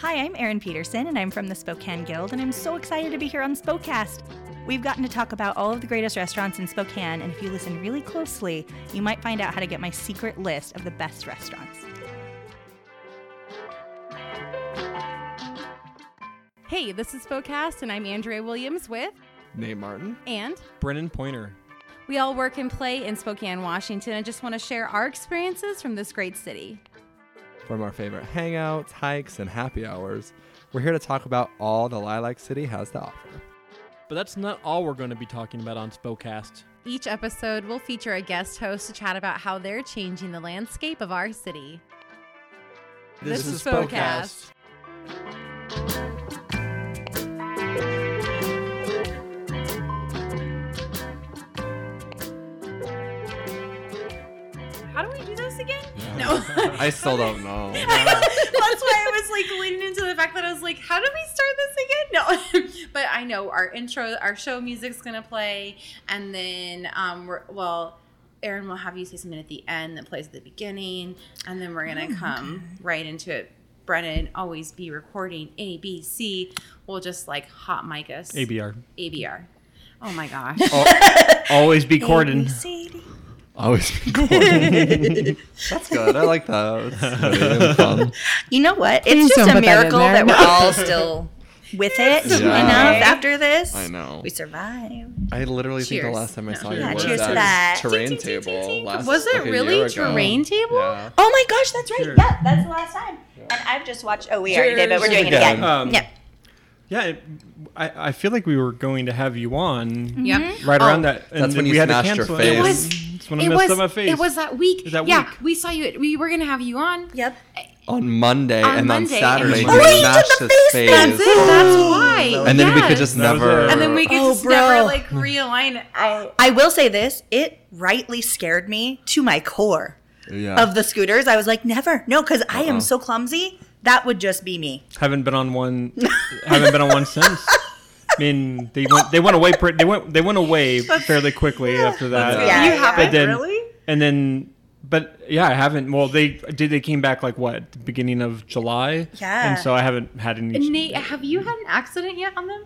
Hi, I'm Erin Peterson, and I'm from the Spokane Guild, and I'm so excited to be here on Spokecast. We've gotten to talk about all of the greatest restaurants in Spokane, and if you listen really closely, you might find out how to get my secret list of the best restaurants. Hey, this is Spokecast, and I'm Andrea Williams with Nate Martin. and Brennan Pointer. we all work and play in Spokane, Washington, and just want to share our experiences from this great city. From our favorite hangouts, hikes, and happy hours, we're here to talk about all the Lilac City has to offer. But that's not all we're going to be talking about on Spokecast. Each episode will feature a guest host to chat about how they're changing the landscape of our city. This is Spokecast. How again? No. I still don't know. That's why I was like leaning into the fact that I was like, how do we start this again? No, but I know our intro, our show music's gonna play, and then um, we're well, Aaron will have you say something at the end that plays at the beginning, and then we're gonna come right into it. Brennan always be recording A B C. We'll just like hot mic us ABR. ABR. Oh my gosh. Always be cordon. Always recording. That's good. I like that. It's fun. You know what? Please It's just don't a put that in miracle there. that, we're all still with it Yeah. enough after this. I know. We survived. I literally think Cheers. the last time I saw you Yeah, was cheers to at that. terrain table. Last, Was it like, a really year ago. terrain table? Yeah. Oh my gosh, that's right. Cheers. Yeah, that's the last time. And I've just watched. Oh, we already did, but we're Cheers doing it again. again. Um, yeah. Yeah, it, I, I feel like we were going to have you on mm-hmm. Yep. right Oh, around that. And That's when you we had to smashed your cancel face. It was. It's when I it messed was. up my face. It was that week. was that yeah, week. we saw you. We were gonna have you on. Yep. On Monday On and Monday, on Saturday, and you we- Oh, you smashed the his face face. That's it. That's why. And then we could just That never. And then we could Oh, just never like realign it. I, I will say this: it rightly scared me to my core yeah. of the scooters. I was like, never, no, because I Uh-uh. am so clumsy. That would just be me. haven't been on one. haven't been on one since. I mean, they went. They went away. They went. They went away fairly quickly after that. Yeah, you haven't But then- really. And then, but yeah, I haven't. Well, they did. They came back like what, the beginning of July. Yeah. And so I haven't had any. Nate, have you had an accident yet on them?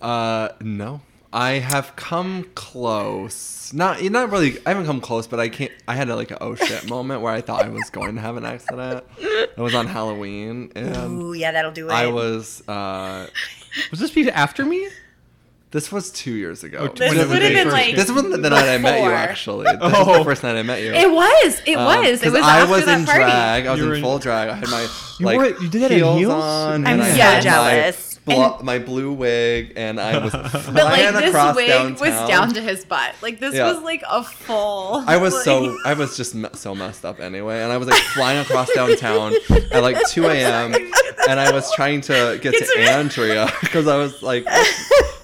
Uh, no. I have come close. Not not really. I haven't come close, but I can't. I had a, like a oh shit moment where I thought I was going to have an accident. It was on Halloween, and Ooh, yeah, that'll do it. I was. uh Was this be after me? This was two years ago. Oh, This would have been, like, This was the night I met you. Actually, this was Oh. the first night I met you. It was. It Um, was. It 'cause was I after was that in party. drag. I was You were in in- full drag. I had my You like wore it- you did that in heels? on, I'm and I so had jealous. My, blo- And- my blue wig, and I was But flying like this across wig downtown. was down to his butt. Like this Yeah. was like a full. I was like- so I was just me- so messed up anyway, and I was like flying across downtown at like 2 a.m. and I was trying to get to Andrea because I was like,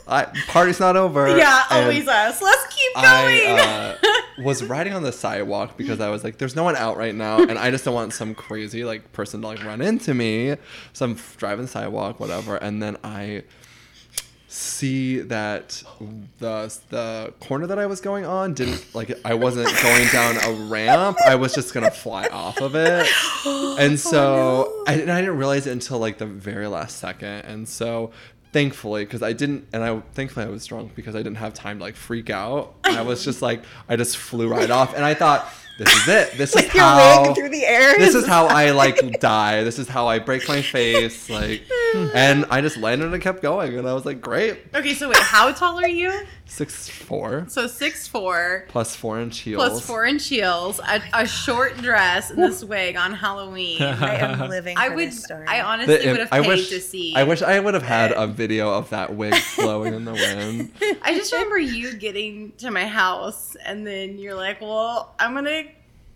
I, "Party's not over." Yeah, and always us. Let's keep going. I uh, was riding on the sidewalk because I was like, "There's no one out right now," and I just don't want some crazy like person to like run into me. So I'm driving the sidewalk, whatever, and then I see that the the corner that I was going on didn't like I wasn't going down a ramp. I was just gonna fly off of it, and oh, so I, and I didn't realize it until like the very last second. And so thankfully, because I didn't, and I thankfully I was drunk because I didn't have time to like freak out. I was just like I just flew right off, and I thought. This is it. This is your how. wig through the air. This is how I like die. This is how I break my face. Like, and I just landed and kept going, and I was like, great. okay, so wait, how tall are you? Six four So six four plus four inch heels. plus four inch heels, a, a short dress, and this wig on Halloween. I am living. I for would. This story. I honestly The- would have I paid wish, to see. I wish I would have had a video of that wig flowing in the wind. I just remember you getting to my house, and then you're like, "Well, I'm gonna."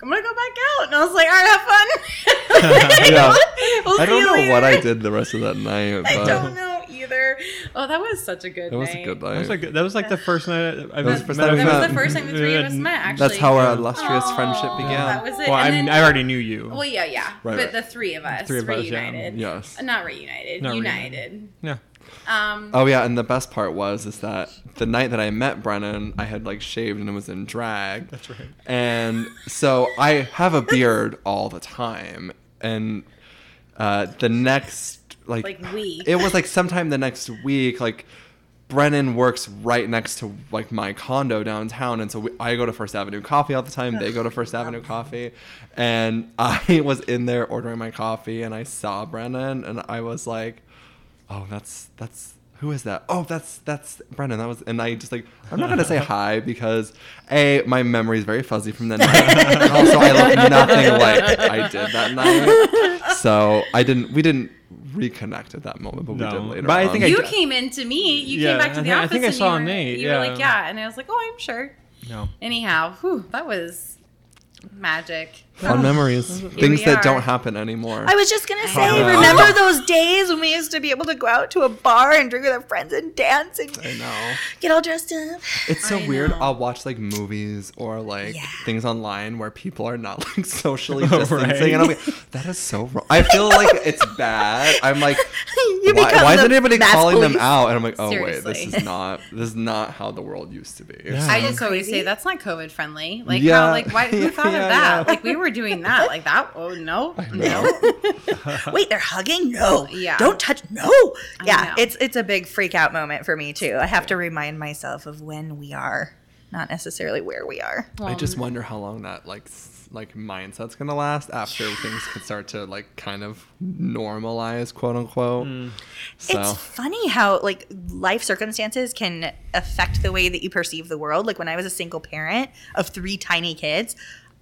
I'm gonna go back out, and I was like, "All right, have fun." Yeah. We'll I don't know later. what I did the rest of that night, I don't know either. Oh, that was such a good. it was a night. good That was night. like that was like the first night I, I was the first time we That was the first time the three of us met. Actually, That's how our illustrious Oh, friendship began. That was it. Well, and then, I already knew you. well, yeah, yeah, Right, but right. the three of us, Three of us, yeah. Yes. Uh, not reunited, Not united. yeah. Um, Oh yeah, and the best part was is that the night that I met Brennan, I had like shaved and it was in drag. That's right. And so I have a beard all the time. And uh, the next like, Like we. It was like sometime the next week. Like Brennan works right next to like my condo downtown, and so we, I go to First Avenue Coffee all the time. They go to First Avenue Coffee, and I was in there ordering my coffee, and I saw Brennan, and I was like, "Oh, that's that's." Who is that? Oh, that's that's Brendan. That was, and I just like I'm not gonna say hi because a my memory is very fuzzy from the night, and also I look nothing like I did that night. So I didn't. We didn't reconnect at that moment, but No. we did later. But I on. think I you d- came in to me. You Yeah, came back to the think- I office. think I and saw you were, Nate, You were like, yeah. yeah, and I was like, oh, I'm sure. No. Anyhow, whew, that was magic. Fun oh. memories, things that don't happen anymore. I was just gonna say, know. remember those days when we used to be able to go out to a bar and drink with our friends and dance and I know. get all dressed up? It's so I weird. know. I'll watch like movies or like Yeah. things online where people are not like socially Oh, distancing, right. and I'm like, that is so wrong. I feel like it's bad. I'm like, You why, become why is the anybody mass calling them police. out? And I'm like, oh wait, this Seriously. is not this is not how the world used to be. Yeah. I just always say that's not COVID friendly. Like Yeah. how like why who thought Yeah, of that? yeah. Like we were doing that. Like that oh no. No. Wait, they're hugging? No. Yeah. Don't touch. No. I Yeah, know. it's it's a big freak out moment for me too. I have to remind myself of when we are, not necessarily where we are. I just wonder how long that like like mindset's gonna last after things can start to like kind of normalize, quote unquote. Mm. So It's funny how like life circumstances can affect the way that you perceive the world. Like when I was a single parent of three tiny kids,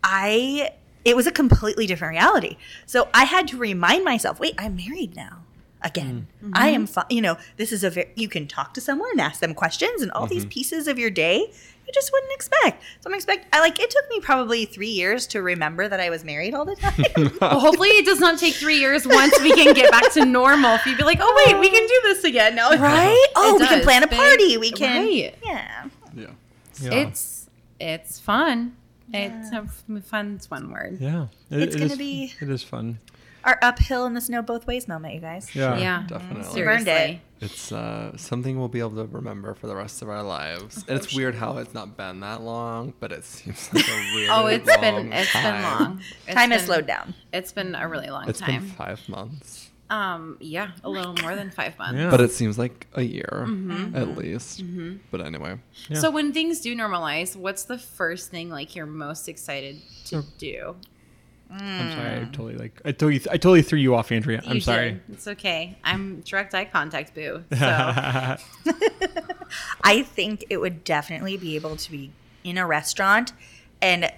I it was a completely different reality. So I had to remind myself, wait, I'm married now. Again, mm-hmm. I am, fi- you know, this is a very, you can talk to someone and ask them questions and all these mm-hmm. pieces of your day you just wouldn't expect. So I'm expect, I like, it took me probably three years to remember that I was married all the time. Well, hopefully it does not take three years once we can get back to normal. If you'd be like, oh wait, we can do this again. No, right? Oh, we can plan a party. We can, Right. yeah. yeah. Yeah. It's it's fun. It's a f- fun's one word. yeah. It- It's it gonna is- be- It is fun. Our uphill in the snow both ways moment, you guys. Yeah. Yeah, Definitely. You burned seriously. it. It's uh, something we'll be able to remember for the rest of our lives. And it's weird how it's not been that long, but it seems like a really Oh, it's long been it's been long. It's Time has slowed down. It's been a really long time. It's been time. five months, Um, yeah, a little more than five months. Yeah. but it seems like a year Mm-hmm. at least. But anyway, Yeah. So when things do normalize, what's the first thing like you're most excited to do? I'm sorry. I totally like. I totally. I totally threw you off, Andrea. I'm You sorry. did. It's okay. I'm direct eye contact, boo. So I think it would definitely be able to be in a restaurant and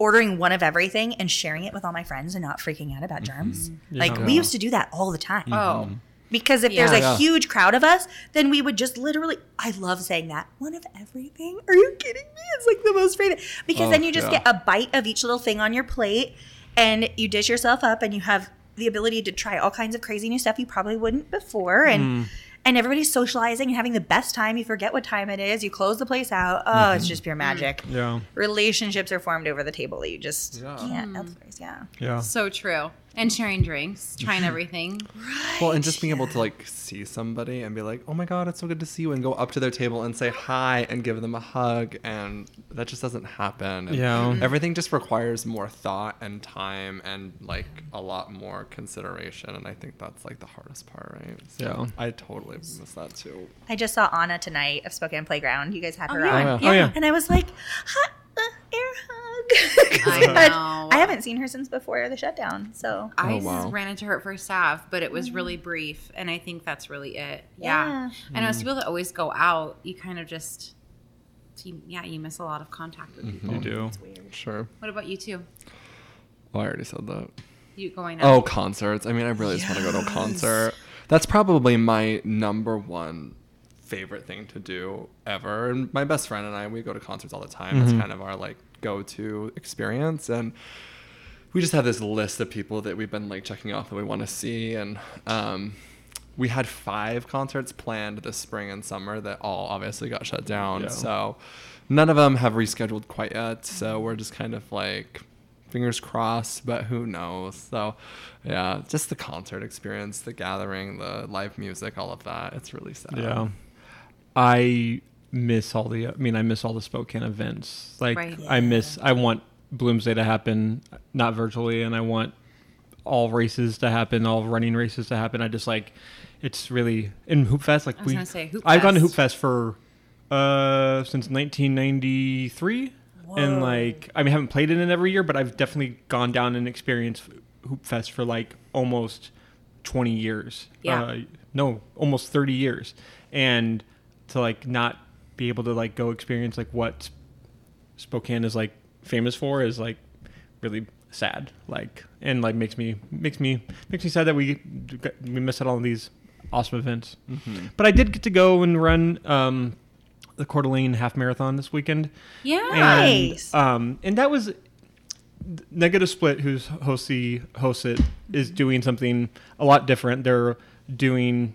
ordering one of everything and sharing it with all my friends and not freaking out about mm-hmm. germs. Like we used to do that all the time. oh, mm-hmm. Because if there's a Yeah. huge crowd of us, then we would just literally I love saying that. One of everything? Are you kidding me? It's like the most favorite. Because Oh, then you just yeah. get a bite of each little thing on your plate and you dish yourself up and you have the ability to try all kinds of crazy new stuff you probably wouldn't before and mm. And everybody's socializing and having the best time. You forget what time it is. You close the place out. Oh, it's mm-hmm. just pure magic. Mm-hmm. Yeah. Relationships are formed over the table that you just Yeah. can't elsewhere. Yeah. Yeah. so true. And sharing drinks, trying everything. Right. Well, and just being able to like see somebody and be like, "Oh my god, it's so good to see you," and go up to their table and say hi and give them a hug, and that just doesn't happen. And Yeah. Mm-hmm. everything just requires more thought and time and like a lot more consideration, and I think that's like the hardest part, right? So Yeah. I totally miss that too. I just saw Anna tonight of Spokane Playground. You guys had oh, her yeah. on. Oh, Oh yeah. And I was like, hi, air hug. 'Cause I had- know. I haven't seen her since before the shutdown. So I Oh, wow. ran into her at first half, but it was mm. really brief, and I think that's really it. Yeah, Yeah. and as mm. people that always go out, you kind of just, you, yeah, you miss a lot of contact with mm-hmm. people. You do. It's weird. Sure. What about you too? Oh, I already said that. You going Oh, concerts. I mean, I really just want to go to a concert. That's probably my number one favorite thing to do ever. And my best friend and I, we go to concerts all the time. It's kind of our like go-to experience. And we just have this list of people that we've been like checking off that we want to see. And um, we had five concerts planned this spring and summer that all obviously got shut down. Yeah. So none of them have rescheduled quite yet. So we're just kind of like fingers crossed, but who knows? So yeah, just the concert experience, the gathering, the live music, all of that. It's really sad. Yeah. I miss all the. I mean, I miss all the Spokane events. Like, Right. I miss. I want Bloomsday to happen, not virtually, and I want all races to happen, all running races to happen. I just like it's really in Hoop Fest. Like was we, say, Hoop I've gone to Hoop Fest. Fest for uh since 1993, and like I mean, I haven't played in it every year, but I've definitely gone down and experienced Hoop Fest for like almost 20 years. Yeah. Uh, no, almost 30 years, and to like not be able to like go experience like what Spokane is like famous for is like really sad. Like and like makes me makes me makes me sad that we we miss out on these awesome events. But I did get to go and run um, the Coeur d'Alene half marathon this weekend. Yeah. And, Nice. Um, and that was Negative Split, who's hosts the hosts it, is doing something a lot different. They're doing,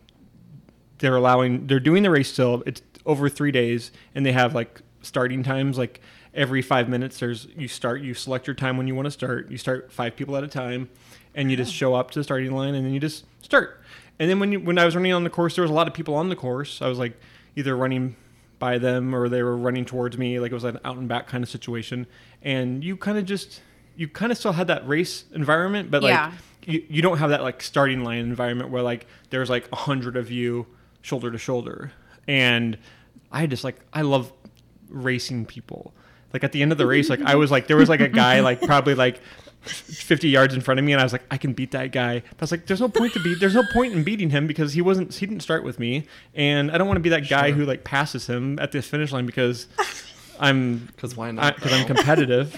they're allowing, they're doing the race still. It's over three days, and they have like starting times. Like every five minutes, there's you start, you select your time when you want to start. You start five people at a time, and you just show up to the starting line, and then you just start. And then when you, when I was running on the course, there was a lot of people on the course. I was like either running by them or they were running towards me like it was an out and back kind of situation and you kind of just you kind of still had that race environment but like Yeah. you, you don't have that like starting line environment where like there's like a hundred of you shoulder to shoulder and i just like i love racing people like at the end of the race like i was like there was like a guy like probably like 50 yards in front of me and I was like I can beat that guy. But I was like there's no point to beat there's no point in beating him because he wasn't he didn't start with me and I don't want to be that guy who like passes him at the finish line because I'm Because why not? because I'm competitive.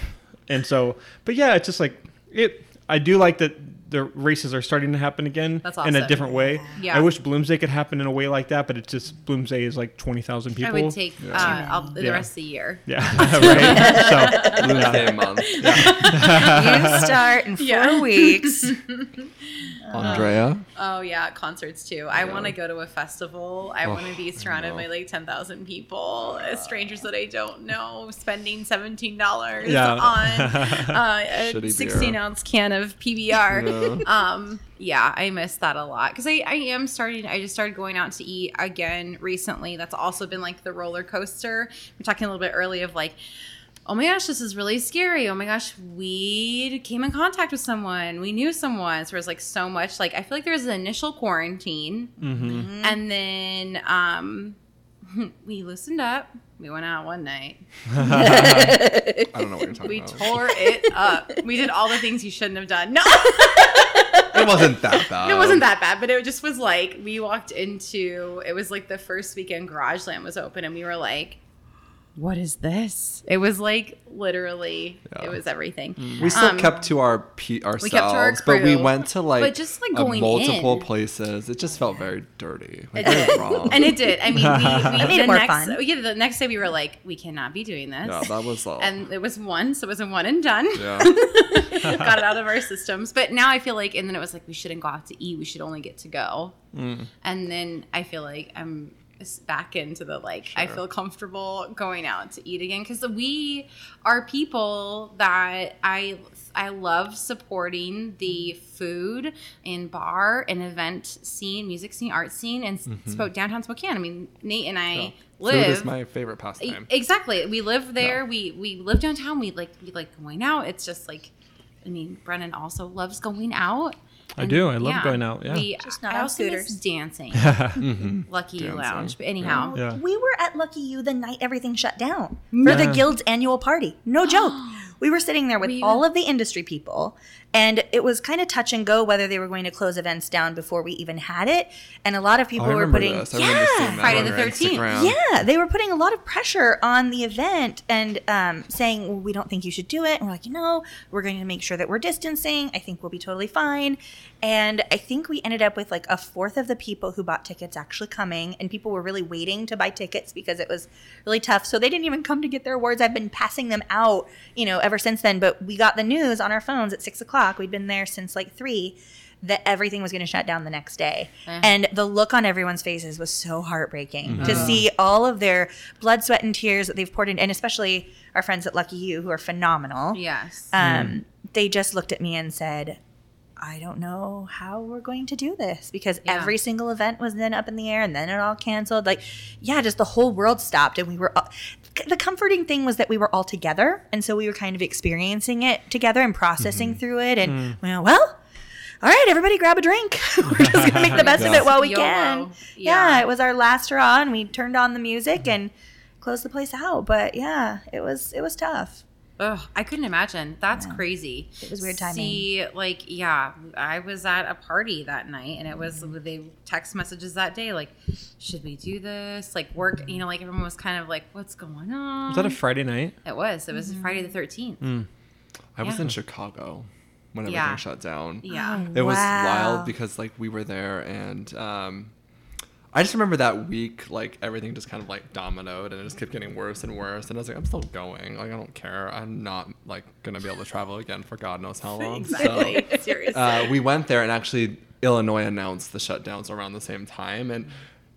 and so but yeah, it's just like it I do like that the races are starting to happen again That's in a different way. Yeah. I wish Bloomsday could happen in a way like that, but it's just Bloomsday is like 20,000 people. I would take uh, all, the Yeah. rest of the year. yeah, right. So Bloomsday month. you start in four Yeah. weeks. Andrea. Oh yeah, concerts too. I want to go to a festival. I Oh, want to be surrounded by like ten thousand people, uh, strangers that I don't know, spending seventeen dollars Yeah. on uh, a Shitty beer. sixteen ounce can of PBR. Yeah. Um, yeah, I miss that a lot because I, I am starting. I just started going out to eat again recently. That's also been like the roller coaster. We're talking a little bit early of like. Oh my gosh, this is really scary. Oh my gosh, we came in contact with someone. We knew someone. So there was like so much. Like I feel like there was an initial quarantine, mhm. and then um, we loosened up. We went out one night. I don't know what you're talking We about. We tore it up. We did all the things you shouldn't have done. No. it wasn't that bad. it wasn't that bad, but it just was like we walked into it was like the first weekend Garageland was open and we were like, What is this? It was like literally Yeah. it was everything. We still Um, kept to our pe- ourselves, kept to our but we went to like, But just, like, uh, going multiple in. places. It just felt very dirty, like It very did. wrong. And it did. I mean, we, we made the it more next, fun. Yeah, the next day we were like, we cannot be doing this. yeah, that was all. and it was one, so it was a one and done. yeah, Got it out of our systems. But now I feel like, and then it was like, we shouldn't go out to eat. We should only get to go. Mm. And then I feel like I'm s- back into the like, I feel comfortable going out to eat again because we are people that I. I love supporting the food and bar and event scene, music scene, art scene, and spoke downtown Spokane. I mean, Nate and I Mm-hmm. Yeah. live. Food is my favorite pastime. Exactly. We live there. We we live downtown. We like we like going out. It's just like, I mean, Brennan also loves going out. I do. I love going out, yeah. We, Just not I on also miss scooters. dancing. Mhm. Lucky You Dancing. Lounge. But anyhow, Yeah. We were at Lucky You the night everything shut down for the guild's annual party. No joke. We were sitting there with We- all of the industry people, and it was kind of touch and go whether they were going to close events down before we even had it. And a lot of people I were putting, this. I remember seeing that Friday the 13th. Instagram. yeah, they were putting a lot of pressure on the event and um, saying, well, we don't think you should do it. And we're like, you know, we're going to make sure that we're distancing. I think we'll be totally fine. And I think we ended up with like a fourth of the people who bought tickets actually coming. And people were really waiting to buy tickets because it was really tough. So they didn't even come to get their awards. I've been passing them out, you know, ever since then. But we got the news on our phones at six o'clock. We'd been there since like three that everything was going to shut down the next day. Eh. And the look on everyone's faces was so heartbreaking Mm-hmm. to see all of their blood, sweat, and tears that they've poured in, and especially our friends at Lucky You who are phenomenal. yes. Um, They just looked at me and said, I don't know how we're going to do this because Yeah. every single event was then up in the air and then it all canceled. Like, yeah, just the whole world stopped and we were. all- The comforting thing was that we were all together, and so we were kind of experiencing it together and processing mm-hmm. through it. And mm. we went, well, all right, everybody grab a drink. We're just going to make the best of it while we YOLO. can. Yeah. Yeah. it was our last draw and we turned on the music and closed the place out. But yeah, it was it was tough. Ugh, I couldn't imagine. That's crazy. It was weird timing. See, like, yeah, I was at a party that night, and it was they text messages that day, like, should we do this? Like, work, you know, like everyone was kind of like, what's going on? Was that a Friday night? It was. It was Mm-hmm. Friday the thirteenth. I was in Chicago when everything Yeah. shut down. Yeah. It was wild because like we were there and um I just remember that week like everything just kind of like dominoed and it just kept getting worse and worse and I was like I'm still going like I don't care I'm not like gonna be able to travel again for God knows how long Exactly. Seriously. so uh, we went there and actually Illinois announced the shutdowns around the same time and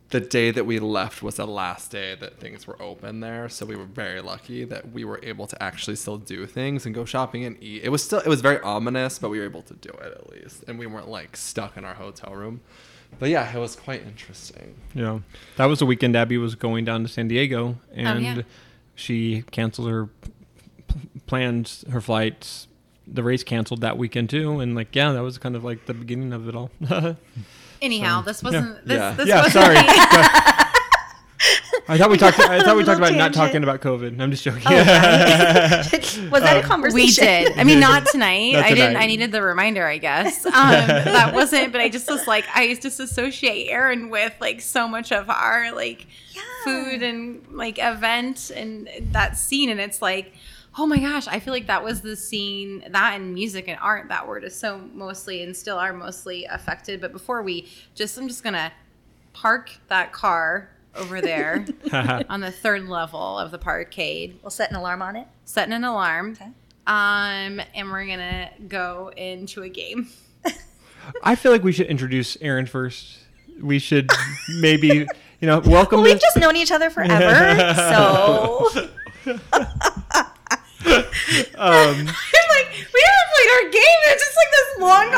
the day that we left was the last day that things were open there so we were very lucky that we were able to actually still do things and go shopping and eat it was still it was very ominous but we were able to do it at least and we weren't like stuck in our hotel room but yeah it was quite interesting Yeah, that was the weekend Abby was going down to San Diego, oh, and yeah. she canceled her p- plans, her flights. The race canceled that weekend too, and like yeah, that was kind of like the beginning of it all. Anyhow, this wasn't. This, Yeah. this yeah, wasn't sorry. I thought we talked. I thought we talked about Little not talking about COVID. I'm just joking. was that a conversation? We did. I mean, not tonight. Not I didn't. I needed the reminder, I guess. Um, that wasn't. But I just was like, I just associate Aaron with like so much of our like food and like event and that scene, and it's like. Oh my gosh, I feel like that was the scene, that and music and art that were just so mostly and still are mostly affected. But before we just, I'm just gonna park that car over there on the third level of the parkade We'll set an alarm on it. setting an alarm. Okay. Um, and we're gonna go into a game. I feel like we should introduce Aaron first. We should maybe you know welcome. Well, we've to- just known each other forever, so um, I'm like, we haven't played our game. It's just like this long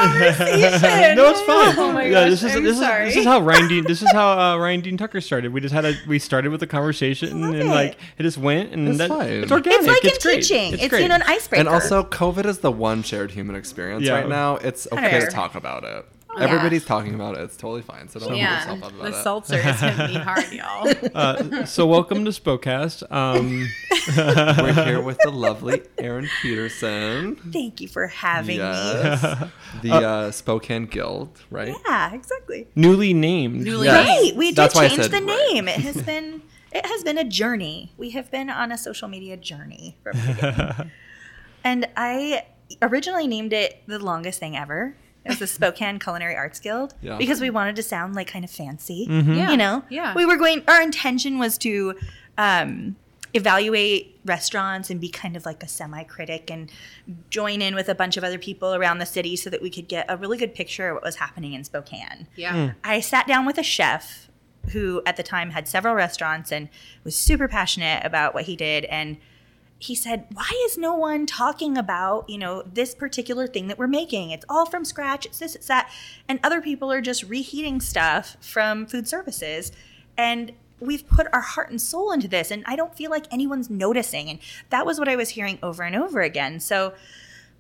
conversation. no, it's fine. Oh my yeah, gosh, this is I'm this sorry. is this is how Ryan Dean this is how uh, Ryan Dean Tucker started. We just had a we started with a conversation love and it. like it just went and It's that, fine. it's organic. it's like in great. teaching. It's, great. you know an icebreaker. and also covid is the one shared human experience Yeah. right now it's okay Fair. to talk about it Yeah. everybody's talking about it it's totally fine so don't beat yeah, yourself up about the it seltzer is hitting me hard, y'all. uh, so welcome to Spokecast. Um, we're here with the lovely Erin Peterson. Thank you for having me. The uh, Spokane Guild, right? Yeah, exactly. newly named. Newly Yes. named. Right, we did That's why change the right. name. It has been it has been a journey. We have been on a social media journey from the and I originally named it the longest thing ever. It was the Spokane Culinary Arts Guild Yeah. because we wanted to sound like kind of fancy. Yeah, You know, yeah. We were going. Our intention was to um, evaluate restaurants and be kind of like a semi-critic and join in with a bunch of other people around the city so that we could get a really good picture of what was happening in Spokane. Yeah. I sat down with a chef who at the time had several restaurants and was super passionate about what he did and he said, "Why is no one talking about, you know, this particular thing that we're making? It's all from scratch. It's this, it's that." And other people are just reheating stuff from food services and we've put our heart and soul into this and I don't feel like anyone's noticing. And that was what I was hearing over and over again. So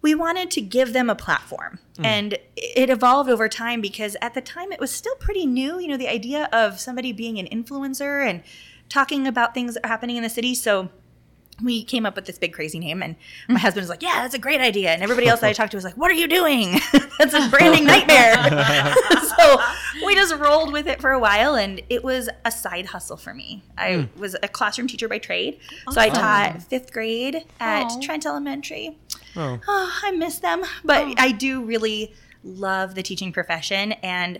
we wanted to give them a platform mm. and it evolved over time because at the time it was still pretty new you know the idea of somebody being an influencer and talking about things that are happening in the city so we came up with this big crazy name and my mm-hmm. husband was like yeah that's a great idea and everybody else that i talked to was like what are you doing that's a branding nightmare so we just rolled with it for a while and it was a side hustle for me i hmm. was a classroom teacher by trade so i taught fifth grade at Aw. trent elementary Oh. oh, I miss them. But oh. I do really love the teaching profession. And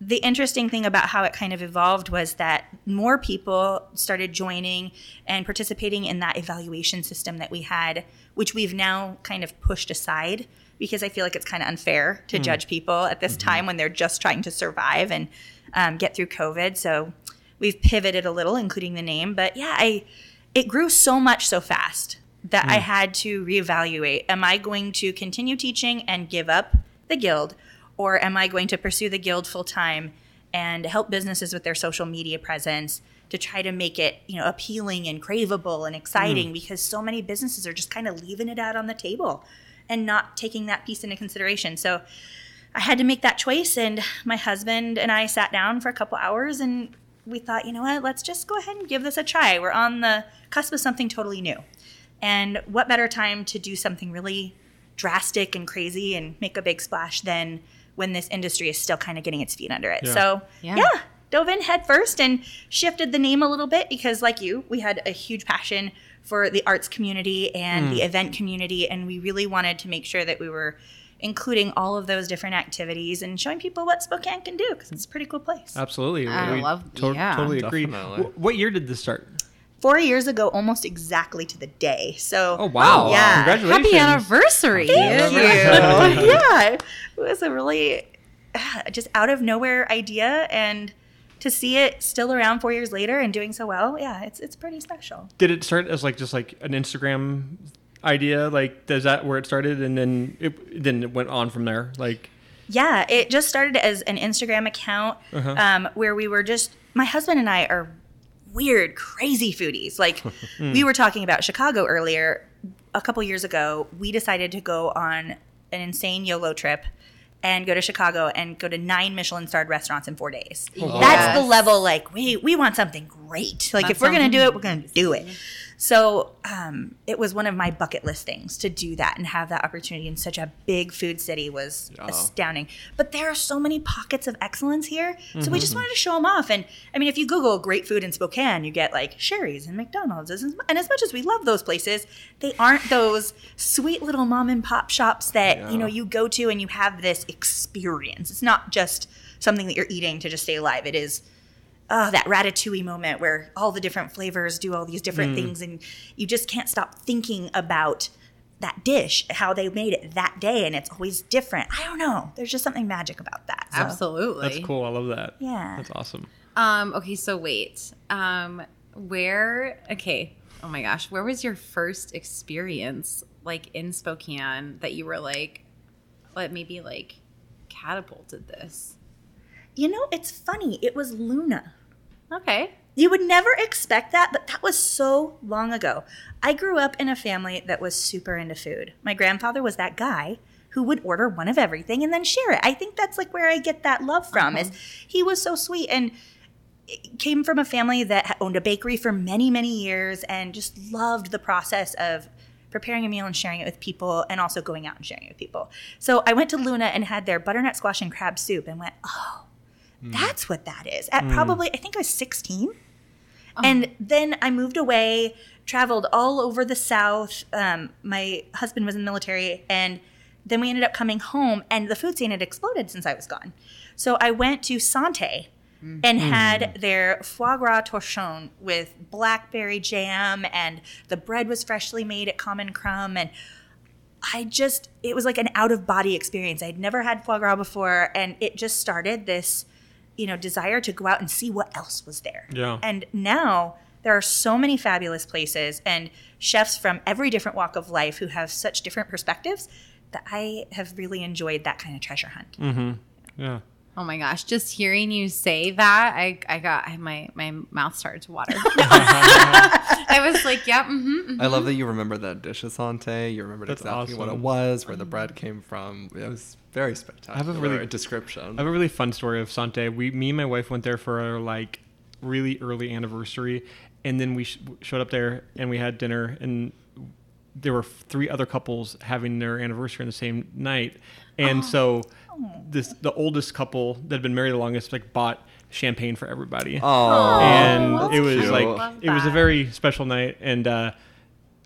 the interesting thing about how it kind of evolved was that more people started joining and participating in that evaluation system that we had, which we've now kind of pushed aside because I feel like it's kind of unfair to hmm. judge people at this mm-hmm. time when they're just trying to survive and um, get through COVID. So we've pivoted a little, including the name. But yeah, I it grew so much so fast that I hmm. had to reevaluate. Am I going to continue teaching and give up the guild, or am I going to pursue the guild full time and help businesses with their social media presence to try to make it, you know, appealing and craveable and exciting? Mm. Because so many businesses are just kind of leaving it out on the table and not taking that piece into consideration. So I had to make that choice, and my husband and I sat down for a couple hours, and we thought, you know what, let's just go ahead and give this a try. We're on the cusp of something totally new. And what better time to do something really drastic and crazy and make a big splash than when this industry is still kind of getting its feet under it. Yeah. So, Yeah. yeah. dove in head first and shifted the name a little bit because, like you, we had a huge passion for the arts community and the hmm. event community, and we really wanted to make sure that we were including all of those different activities and showing people what Spokane can do because it's a pretty cool place. Absolutely. I We love- to- yeah. totally agree. Definitely. What year did this start? Four years ago, almost exactly to the day. So, Oh wow! Yeah. Congratulations! Happy anniversary. Thank you. yeah, it was a really just out of nowhere idea, and to see it still around four years later and doing so well, yeah, it's it's pretty special. Did it start as like just like an Instagram idea? Like, is that where it started, and then it then it went on from there? Like, Yeah, it just started as an Instagram account Uh-huh. um, where we were just my husband and I are weird, crazy foodies. Like we were talking about Chicago earlier. A couple years ago, we decided to go on an insane YOLO trip and go to Chicago and go to nine Michelin starred restaurants in four days. Oh, That's the level like we we want something great. Like That if we're gonna do it, we're gonna do it. So um, it was one of my bucket list things to do that and have that opportunity in such a big food city was Yeah. astounding. But there are so many pockets of excellence here, so we Mm-hmm. just wanted to show them off. And I mean, if you Google great food in Spokane, you get like Shari's and McDonald's. And and as much as we love those places, they aren't those sweet little mom and pop shops that Yeah. you know you go to and you have this experience. It's not just something that you're eating to just stay alive. It is uh, that ratatouille moment where all the different flavors do all these different things, and you just can't stop thinking about that dish, how they made it that day, and it's always different. I don't know. There's just something magic about that. So, Absolutely. that's cool. I love that. Yeah. that's awesome. Um, okay, so wait. Um, where okay. Oh my gosh, where was your first experience like in Spokane that you were like what maybe like catapulted this? You know, it's funny. It was Luna. Okay. You would never expect that, but that was so long ago. I grew up in a family that was super into food. My grandfather was that guy who would order one of everything and then share it. I think that's like where I get that love from is uh-huh. he was so sweet and came from a family that owned a bakery for many, many years and just loved the process of preparing a meal and sharing it with people and also going out and sharing it with people. So I went to Luna and had their butternut squash and crab soup and went, "Oh, Mm. that's what that is." At mm. probably I think I was 16. And then I moved away, traveled all over the South. Um, my husband was in the military, and then we ended up coming home, and the food scene had exploded since I was gone. So I went to Sante mm. and had their foie gras torchon with blackberry jam, and the bread was freshly made at Common Crumb, and I just, it was like an out of body experience. I'd never had foie gras before, and it just started this, you know, desire to go out and see what else was there. Yeah. And now there are so many fabulous places and chefs from every different walk of life who have such different perspectives that I have really enjoyed that kind of treasure hunt. Mm-hmm. Yeah. Oh my gosh, just hearing you say that, I I got I, my my mouth started to water. I was like, yep, mm-hmm, I love that you remember that dish at Sante. You remembered That's exactly what it was, where the bread came from. It was very spectacular. I have a really- description. I have a really fun story of Sante. We, me and my wife went there for our like really early anniversary, and then we sh- showed up there and we had dinner, and there were three other couples having their anniversary on the same night, and so this the oldest couple that had been married the longest like bought champagne for everybody. oh, and that's it was cute. like it was a very special night and uh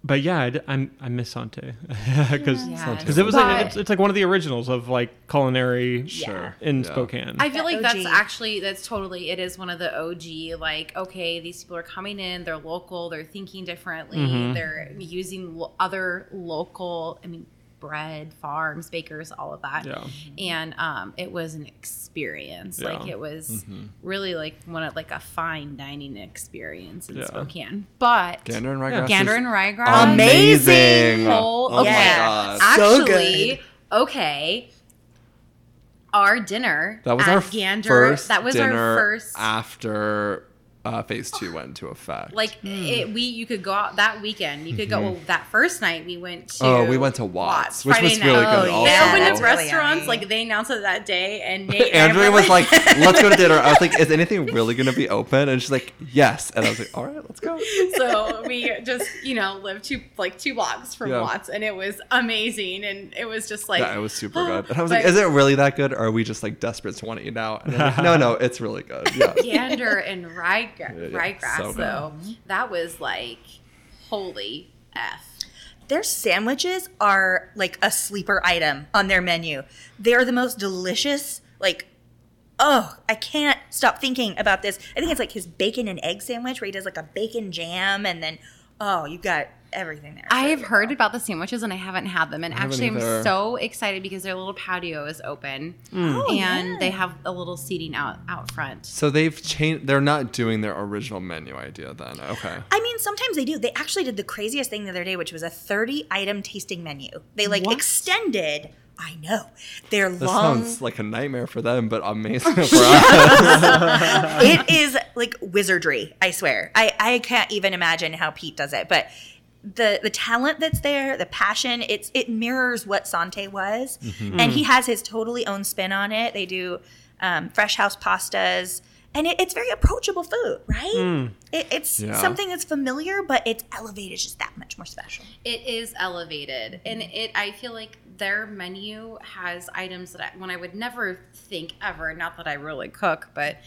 but yeah I, d- I'm- I miss Sante because Yes. it was like it's, it's like one of the originals of like culinary Sure. in Yeah. Spokane. I feel like The that's actually that's totally it is one of the OG like okay these people are coming in they're local they're thinking differently Mm-hmm. they're using lo- other local I mean bread farms bakers all of that Yeah. and um it was an experience Yeah. like it was Mm-hmm. really like one of like a fine dining experience in Yeah. Spokane but Gander and Yeah. Ryegrass. Gander and Ryegrass amazing. Whole- Oh okay. my god. So Actually, okay. Our dinner That was at our Gander. first that was dinner our first. after uh, phase two went into effect. Like it, we, you could go out that weekend. You could go. Well, that first night we went to. Mm-hmm. Oh, we went to Watts, which Friday was really night. good Oh, also. They yeah, opened that's up really restaurants. yummy. Like they announced it that day, and Nate and Andrea was like, "Let's go to dinner." I was like, "Is anything really gonna be open?" And she's like, "Yes." And I was like, "All right, let's go." so we just you know lived two like two blocks from Yeah. Watts, and it was amazing, and it was just like yeah, it was super good. And I was like, "Is it really that good, or are we just like desperate to want to eat out?" And like, no, no, it's really good. Yeah. gander and ryegra- Yeah, yeah, ryegrass so good. though that was like holy f Their sandwiches are like a sleeper item on their menu. They are the most delicious. Like, oh, I can't stop thinking about this. I think it's like his bacon and egg sandwich where he does like a bacon jam and then, oh, you've got everything there. I have So heard about the sandwiches and I haven't had them. And I actually, I'm either. so excited because their little patio is open mm. Oh, and yeah. they have a little seating out out front. So they've changed. They're not doing their original menu idea then. Okay. I mean, sometimes they do. They actually did the craziest thing the other day, which was a 30 item tasting menu. They like What? extended, I know, their This long. sounds like a nightmare for them, but amazing for us. it is like wizardry, I swear. I, I can't even imagine how Pete does it. But the the talent that's there, the passion, it's it mirrors what Sante was. And he has his totally own spin on it. They do um, fresh house pastas. And it, it's very approachable food, right? It, it's Yeah. something that's familiar, but it's elevated just that much more special. It is elevated, and it. I feel like their menu has items that I, when I would never think ever. Not that I really cook, but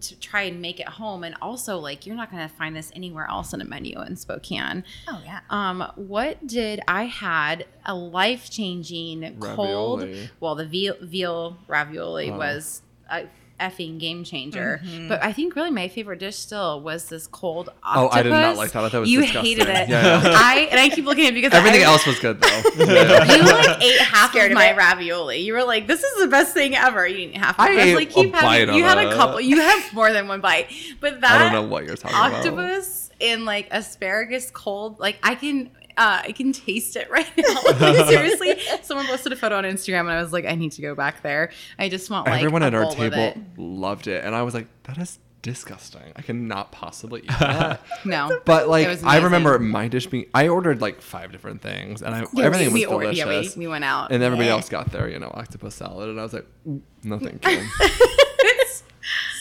to try and make it home, and also like you're not going to find this anywhere else in a menu in Spokane. Oh yeah. Um, what did I had a life changing cold? Ravioli. Well, the veal, veal ravioli Oh. was a effing game changer. Mm-hmm. But I think really my favorite dish still was this cold Oh. I did not like that. I thought it was you disgusting. hated it. Yeah, yeah. I and I keep looking at it because Everything I, else was good though. Yeah. You like ate half Scared of of my it? ravioli. You were like, "This is the best thing ever." You didn't have. I was ate like, a "Keep having." bite You had a couple. You have more than one bite, but that I don't know what you're talking about. octopus and like asparagus cold like i can uh, I can taste it right now. Like, seriously, someone posted a photo on Instagram, and I was like, I need to go back there. I just want like Everyone a at our bowl table it. loved it, and I was like, "That is disgusting. I cannot possibly eat that." No, But like, I remember amazing. my dish being. I ordered like five different things, and I Yeah, everything we, was we, or- delicious. Yeah, we, we went out. and everybody Yeah. else got their, you know, octopus salad, and I was like, "Mm, "No, thank you." it's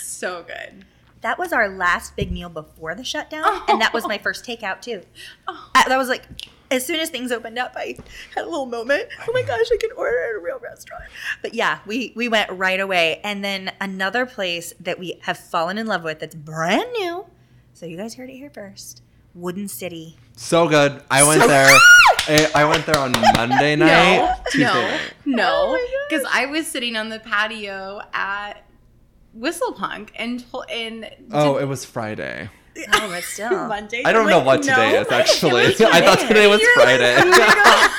so good. That was our last big meal before the shutdown, Oh. and that was my first takeout too. Oh. I- that was like, as soon as things opened up, I had a little moment. Oh my gosh, I can order at a real restaurant. But yeah, we we went right away, and then another place that we have fallen in love with that's brand new. So you guys heard it here first. Wooden City. so good. I went So- there. I, I went there on Monday night, no, Tuesday no, night. no, oh my because I was sitting on the patio at Whistlepunk and to- and Oh, it was Friday. Oh, but still. Monday. I don't know what today no. is actually. I thought today was You're Friday. like, oh,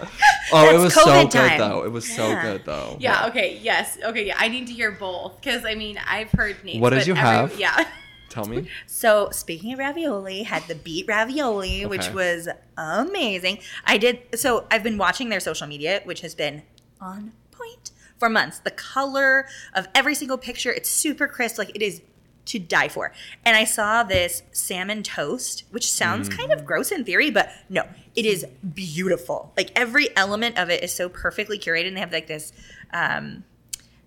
oh, it That's was so COVID good though. It was so good though. Yeah. Okay. Yes. Okay. Yeah. I need to hear both because I mean I've heard names. What did but you every- have? Yeah. Tell me. So speaking of ravioli, had the beet ravioli, which was amazing. I did so I've been watching their social media, which has been on point for months. The color of every single picture, it's super crisp, like it is to die for. And I saw this salmon toast, which sounds kind of gross in theory, but no, it is beautiful. Like every element of it is so perfectly curated. And they have like this um,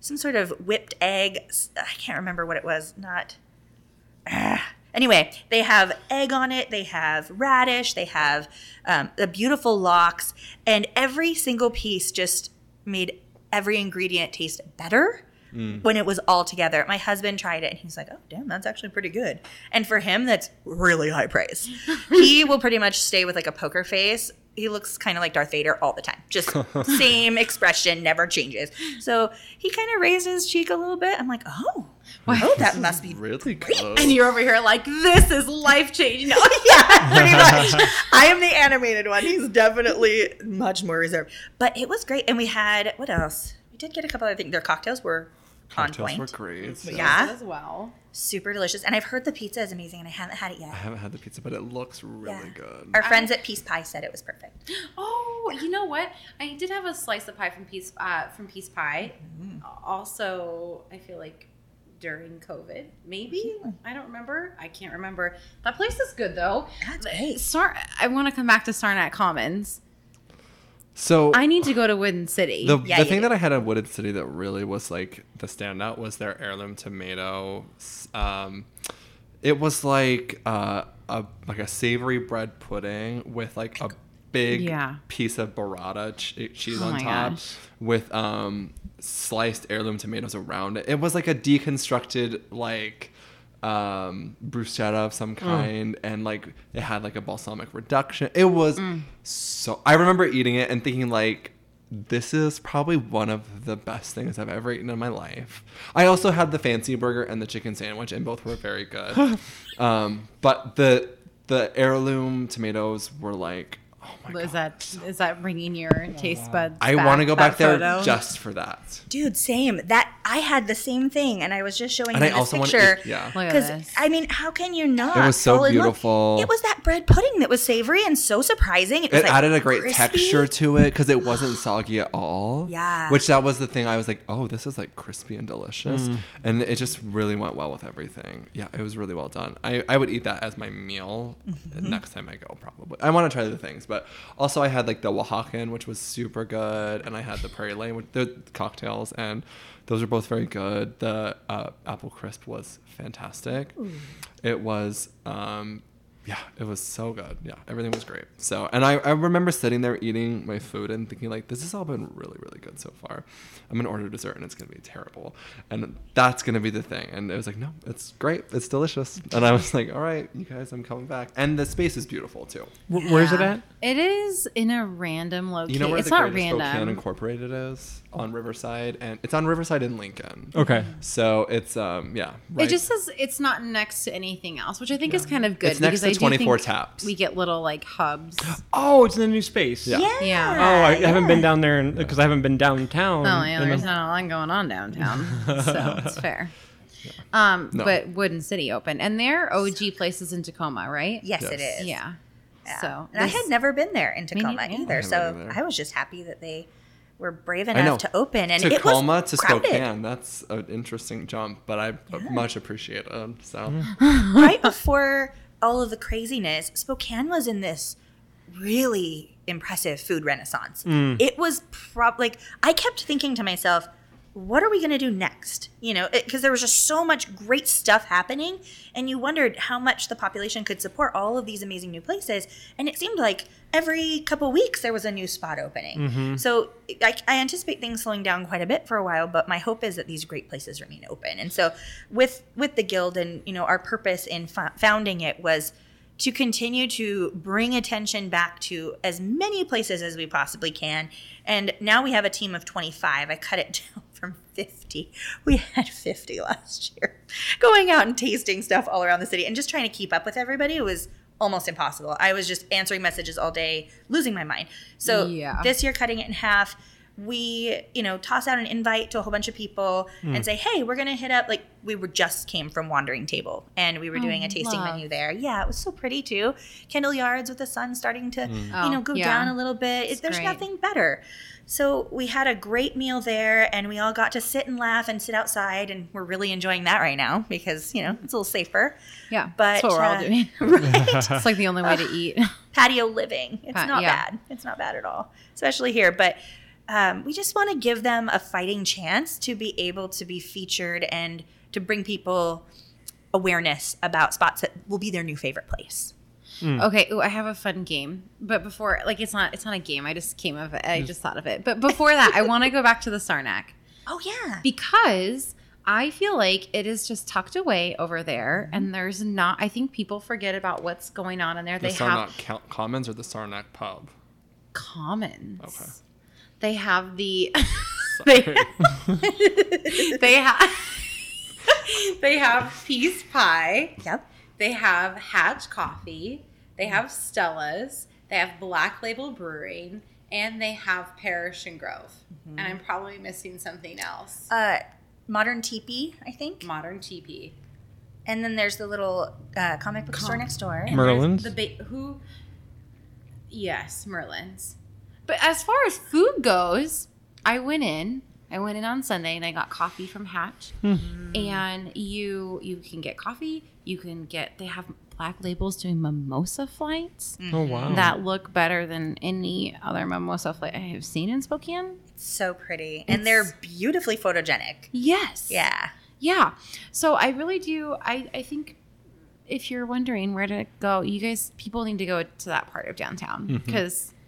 some sort of whipped egg. I can't remember what it was. Not Ah. Anyway, they have egg on it, they have radish, they have um, the beautiful lox, and every single piece just made every ingredient taste better mm. when it was all together. My husband tried it and he's like, oh, damn, that's actually pretty good. And for him, that's really high praise. he will pretty much stay with like a poker face. He looks kind of like Darth Vader all the time. Just same expression, never changes. So he kind of raised his cheek a little bit. I'm like, oh, oh, that must be Really good. And you're over here like this is life changing. No. yeah, pretty much. I am the animated one. He's definitely much more reserved. But it was great. And we had, what else? We did get a couple other things. Their cocktails were on Cocktails point. were great. Yeah. As well. Super delicious. And I've heard the pizza is amazing and I haven't had it yet. I haven't had the pizza, but it looks really Yeah. good. Our friends at Peace Pie said it was perfect. Oh, you know what? I did have a slice of pie from Peace uh, from Peace Pie. Mm. Also, I feel like during COVID. Maybe I don't remember. I can't remember. That place is good though. That's great. Star. I want to come back to Saranac Commons. So I need to go to Wooden City. the, Yeah, the you thing do. that I had at Wooden City that really was like the standout was their heirloom tomato. Um, it was like uh, a like a savory bread pudding with like a big Yeah. piece of burrata ch- cheese Oh on top gosh. with um, sliced heirloom tomatoes around it. It was like a deconstructed like um bruschetta of some kind and like it had like a balsamic reduction it was Mm. so i remember eating it and thinking like this is probably one of the best things i've ever eaten in my life i also had the fancy burger and the chicken sandwich and both were very good um but the the heirloom tomatoes were like oh my is god that is that bringing your taste buds? i want to go back there photo? just for that Dude, same. That I had the same thing, and I was just showing And him I this also wanna picture. eat- yeah. Because. I mean, how can you not? It was so fall in love? beautiful. It was that bread pudding that was savory and so surprising. It, was it like added a great crispy. texture to it because it wasn't soggy at all. Yeah. Which that was the thing. I was like, oh, this is like crispy and delicious, and it just really went well with everything. Yeah, it was really well done. I, I would eat that as my meal Mm-hmm. next time I go. Probably. I want to try the things, but also I had like the Oaxacan, which was super good, and I had the Prairie Lane, with the cocktails, and those are both very good. The uh, apple crisp was fantastic. It was. Um, yeah, it was so good. Yeah, everything was great. So, and I, I remember sitting there eating my food and thinking like, this has all been really, really good so far. I'm gonna order dessert and it's gonna be terrible, and that's gonna be the thing. And it was like, no, it's great, it's delicious. And I was like, all right, you guys, I'm coming back. And the space is beautiful too. Wh- Where's it at? It is in a random location. You know where it's the not Greater Spokane. Incorporated is on Riverside, and it's on Riverside in Lincoln. Okay. So it's um yeah. It just says it's not next to anything else, which I think is kind of good. It's next because to I do 24 think taps. We get little like hubs. Oh, it's in the new space. Yeah. Yeah. Yeah. Oh, I haven't been down there because I haven't been downtown. Oh yeah, in there's the- not a lot going on downtown, so it's fair. Um, No. but Wooden City open, and they're OG places in Tacoma, right? Yes, Yes. it is. Yeah. Yeah. So and I had never been there in Tacoma neither. either, I so either. I was just happy that they were brave enough to open. And Tacoma it was to crowded. Spokane. That's an interesting jump, but I much appreciate it. So right before all of the craziness, Spokane was in this really impressive food renaissance. Mm. It was prob like I kept thinking to myself, what are we going to do next? You know, because there was just so much great stuff happening, and you wondered how much the population could support all of these amazing new places. And it seemed like every couple weeks there was a new spot opening. Mm-hmm. So I, I anticipate things slowing down quite a bit for a while, but my hope is that these great places remain open. And so with with the guild and you know our purpose in fo- founding it was to continue to bring attention back to as many places as we possibly can. And now we have a team of 25. I cut it down from 50. We had 50 last year. Going out and tasting stuff all around the city and just trying to keep up with everybody was almost impossible. I was just answering messages all day, losing my mind. So Yeah. this year, cutting it in half, we you know toss out an invite to a whole bunch of people and say hey we're gonna hit up like we were just came from wandering table and we were doing a tasting love. menu there yeah it was so pretty too kendall yards with the sun starting to Oh, you know go yeah. down a little bit It's there's great. nothing better so we had a great meal there and we all got to sit and laugh and sit outside and we're really enjoying that right now because you know it's a little safer Yeah, but that's what we're all uh, doing. right It's like the only way to eat. patio living. It's Pa- not yeah. bad. It's not bad at all, especially here. But um, we just want to give them a fighting chance to be able to be featured and to bring people awareness about spots that will be their new favorite place. Hmm. Okay, ooh, I have a fun game, but before, like, it's not, it's not a game. I just came of it. I hmm. just thought of it. But before that, I want to go back to the Saranac. Oh yeah, because I feel like it is just tucked away over there, mm-hmm. and there's not. I think people forget about what's going on in there. the they Saranac have Col- Commons or the Saranac Pub. commons. Okay. They have the. they, they have. they have peace pie. yep. They have Hatch Coffee. They have Stella's. They have Black Label Brewing. And they have Parish and Grove. And I'm probably missing something else. Uh, modern teepee, I think, Modern TP. and then there's the little uh, comic book store next door. And Merlyn's? The ba- who? Yes, Merlyn's. But as far as food goes, I went in. I went in on Sunday and I got coffee from Hatch. Hmm. And you you can get coffee. You can get they have black labels doing mimosa flights Oh wow. that look better than any other mimosa flight I have seen in Spokane. So pretty. And they're beautifully photogenic. Yes. Yeah. Yeah. So I really do. I, I think if you're wondering where to go, you guys, people need to go to that part of downtown Mm-hmm.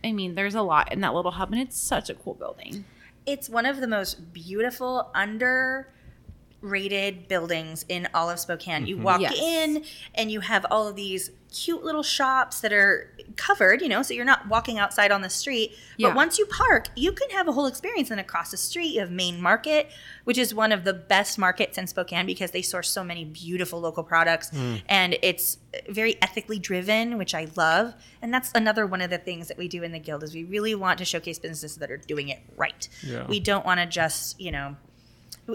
Because, I mean, there's a lot in that little hub and it's such a cool building. It's one of the most beautiful, underrated buildings in all of Spokane. You mm-hmm. walk Yes. in and you have all of these cute little shops that are covered, you know, so you're not walking outside on the street. Yeah. But once you park, you can have a whole experience. And across the street, you have Main Market, which is one of the best markets in Spokane because they source so many beautiful local products. Hmm. And it's very ethically driven, which I love. And that's another one of the things that we do in the Guild is we really want to showcase businesses that are doing it right. Yeah. We don't want to just, you know,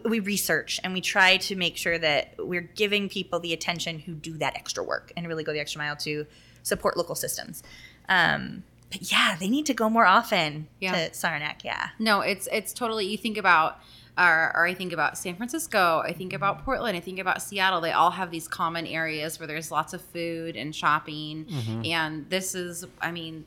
we research and we try to make sure that we're giving people the attention who do that extra work and really go the extra mile to support local systems. Um, but yeah, they need to go more often Yeah. to Saranac. Yeah. No, it's it's totally. You think about, or, or I think about San Francisco. I think about Portland. I think about Seattle. They all have these common areas where there's lots of food and shopping. And this is, I mean,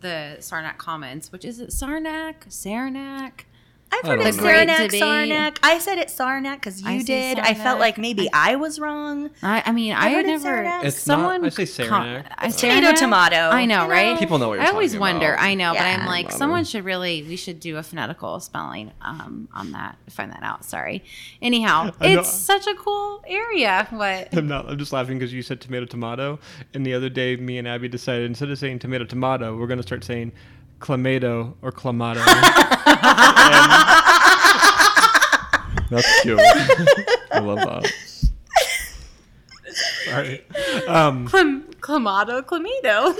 the Saranac Commons, which is it Saranac, Saranac. I've heard don't it know. Saranac, Saranac. I said it Saranac because you say did. I felt like maybe I, was wrong. I, I mean, I, heard had it never. Saranac. It's someone not- I say com- Saranac. I- tomato, tomato, I know, you know? right? People know what you're saying. I always talking wonder. about. I know, but I'm like, Whatever. someone should really. We should do a phonetical spelling um, on that. Find that out. Sorry. Anyhow, it's such a cool area. What? I'm not. I'm just laughing because you said tomato, tomato, and the other day, me and Abby decided instead of saying tomato, tomato, we're going to start saying clamato or clamato. That's cute. I love that. Sorry. Um, Clam- clamato, clamato.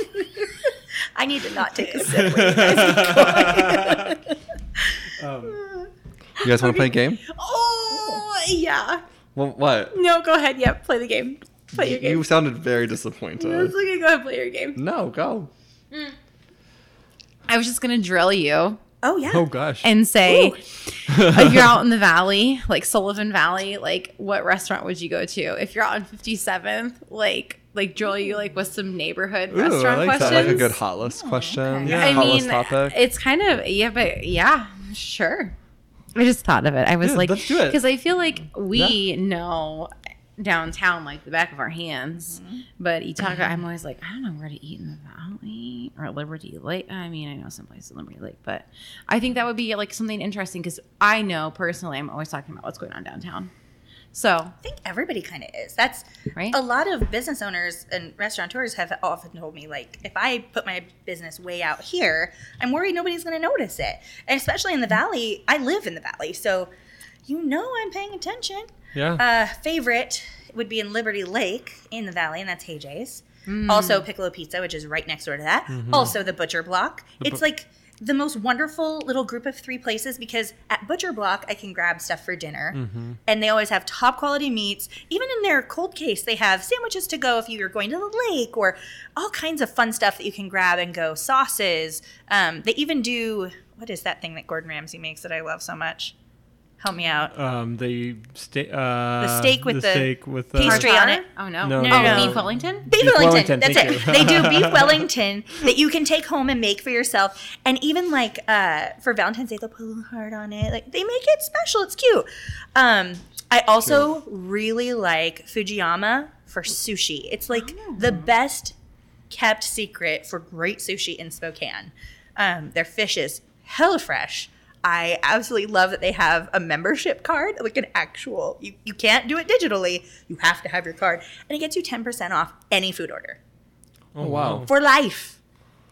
I need to not take a sip. you guys um, You guys want to play a game? oh yeah. Well, what? No, go ahead. Yep, play the game. Play your game. You sounded very disappointed. Let's okay, go ahead, play your game. No, go. I was just gonna drill you oh yeah. oh gosh. and say, if you're out in the valley, like Sullivan Valley, like what restaurant would you go to? If you're out on 57th, like like drill you like with some neighborhood Ooh, I restaurant like that. questions. Like a good hot list oh, question. okay. Yeah. I hot mean, list topic. it's kind of yeah, but yeah, sure. I just thought of it. I was Yeah, like, let's do it. because I feel like we know downtown like the back of our hands, Mm-hmm. but Ithaca, I'm always like, I don't know where to eat in the valley or Liberty Lake. I mean, I know some places in Liberty Lake, but I think that would be like something interesting because I know personally, I'm always talking about what's going on downtown. So I think everybody kind of is. That's Right. A lot of business owners and restaurateurs have often told me, like, if I put my business way out here, I'm worried nobody's going to notice it. And especially in the valley, I live in the valley, so you know I'm paying attention. yeah. Uh, favorite would be in Liberty Lake in the valley, and that's Hay J's. Mm. Also, Piccolo Pizza, which is right next door to that. Also, the Butcher Block. it's bu- like the most wonderful little group of three places because at Butcher Block, I can grab stuff for dinner, and they always have top quality meats. Even in their cold case, they have sandwiches to go if you're going to the lake, or all kinds of fun stuff that you can grab and go. Sauces. Um, they even do what is that thing that Gordon Ramsay makes that I love so much? Help me out. um, the steak. Uh, steak with the steak with the pastry on it. Oh no, No, oh no, no. beef Wellington. Beef, Beef Wellington. Wellington, That's thank it. you. they do beef Wellington that you can take home and make for yourself. And even like uh, for Valentine's Day, they'll put a little heart on it. Like they make it special. It's cute. Um, I also really like Fujiyama for sushi. It's like the best kept secret for great sushi in Spokane. Um, their fish is hella fresh. I absolutely love that they have a membership card, like an actual. You, you can't do it digitally. You have to have your card, and it gets you ten percent off any food order Oh wow. for life.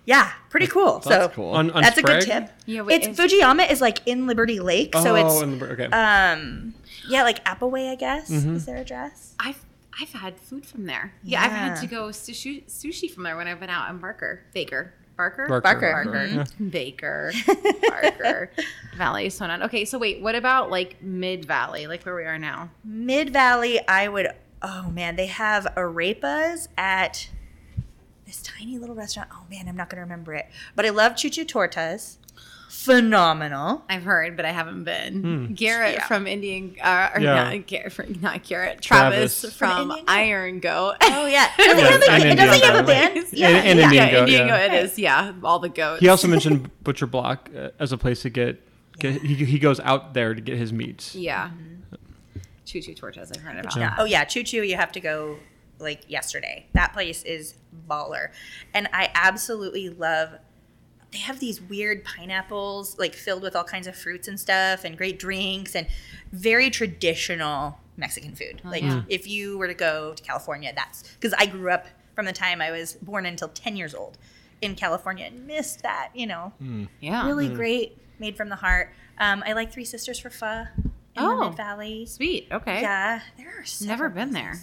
Yeah, pretty cool. so That's cool. On, on that's a good tip. Yeah, wait, it's is- Fujiyama is like in Liberty Lake, so oh, it's in the, okay. um yeah, like Appleway, I guess Mm-hmm. is their address. I've I've had food from there. Yeah, I've had to go sushi sushi from there when I've been out in Barker. Baker. Barker? Barker. Barker. Barker. Mm-hmm. Baker. Barker. Valley is so not. Okay, so wait, what about like mid valley, like where we are now? Mid Valley, I would. Oh man, they have arepas at this tiny little restaurant. Oh man, I'm not gonna remember it, but I love Chuchu Tortas. Phenomenal. I've heard, but I haven't been. Garrett Yeah. from Indian, uh, or Yeah. not Garrett, not Garrett. Travis, Travis. from Indian Iron Goat. Oh yeah, doesn't Yeah, he have, like, and doesn't he have a band? Goat. And- and yeah. Indian yeah, Goat, Indian yeah. Goat. It is. Yeah, all the goats. He also mentioned Butcher Block uh, as a place to get. get he, he goes out there to get his meats. Yeah. Choo Choo Tortas. I've heard about. Yeah. Oh yeah, Choo Choo. You have to go like yesterday. That place is baller, and I absolutely love. They have these weird pineapples, like filled with all kinds of fruits and stuff, and great drinks, and very traditional Mexican food. Mm-hmm. like yeah. if you were to go to California, that's because I grew up from the time I was born until ten years old in California and missed that. You know, hmm. Yeah. really hmm. great, made from the heart. Um, I like Three Sisters for pho in Oh. the Mid Valley. Sweet. Okay. Yeah, there are Never several been there.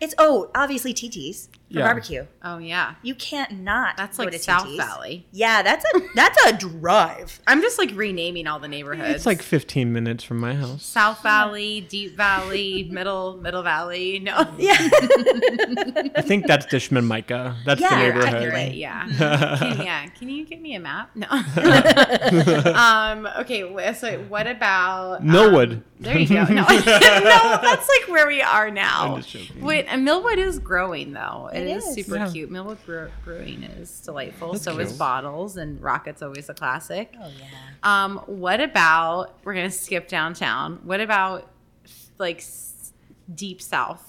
It's oh, obviously TT's for Yeah. barbecue. Oh yeah. You can't not. That's go like to South TT's. Valley. Yeah, that's a that's a drive. I'm just like renaming all the neighborhoods. It's like 15 minutes from my house. South Valley, Deep Valley, Middle Middle Valley. No. Yeah, I think that's Dishman Mica. That's Yeah, the you're neighborhood. accurate. Yeah. Can, yeah. Can you give me a map? No. um. Okay. So what about um, Millwood. there you go. No. no, that's like where we are now. I'm just. Wait, and Millwood is growing though. It it is. is. super Yeah. cute. Millwood Brew- Brewing is delightful. That's so is. Bottles, and Rocket's always a classic. Oh yeah. Um, what about we're gonna skip downtown? What about like s- deep south?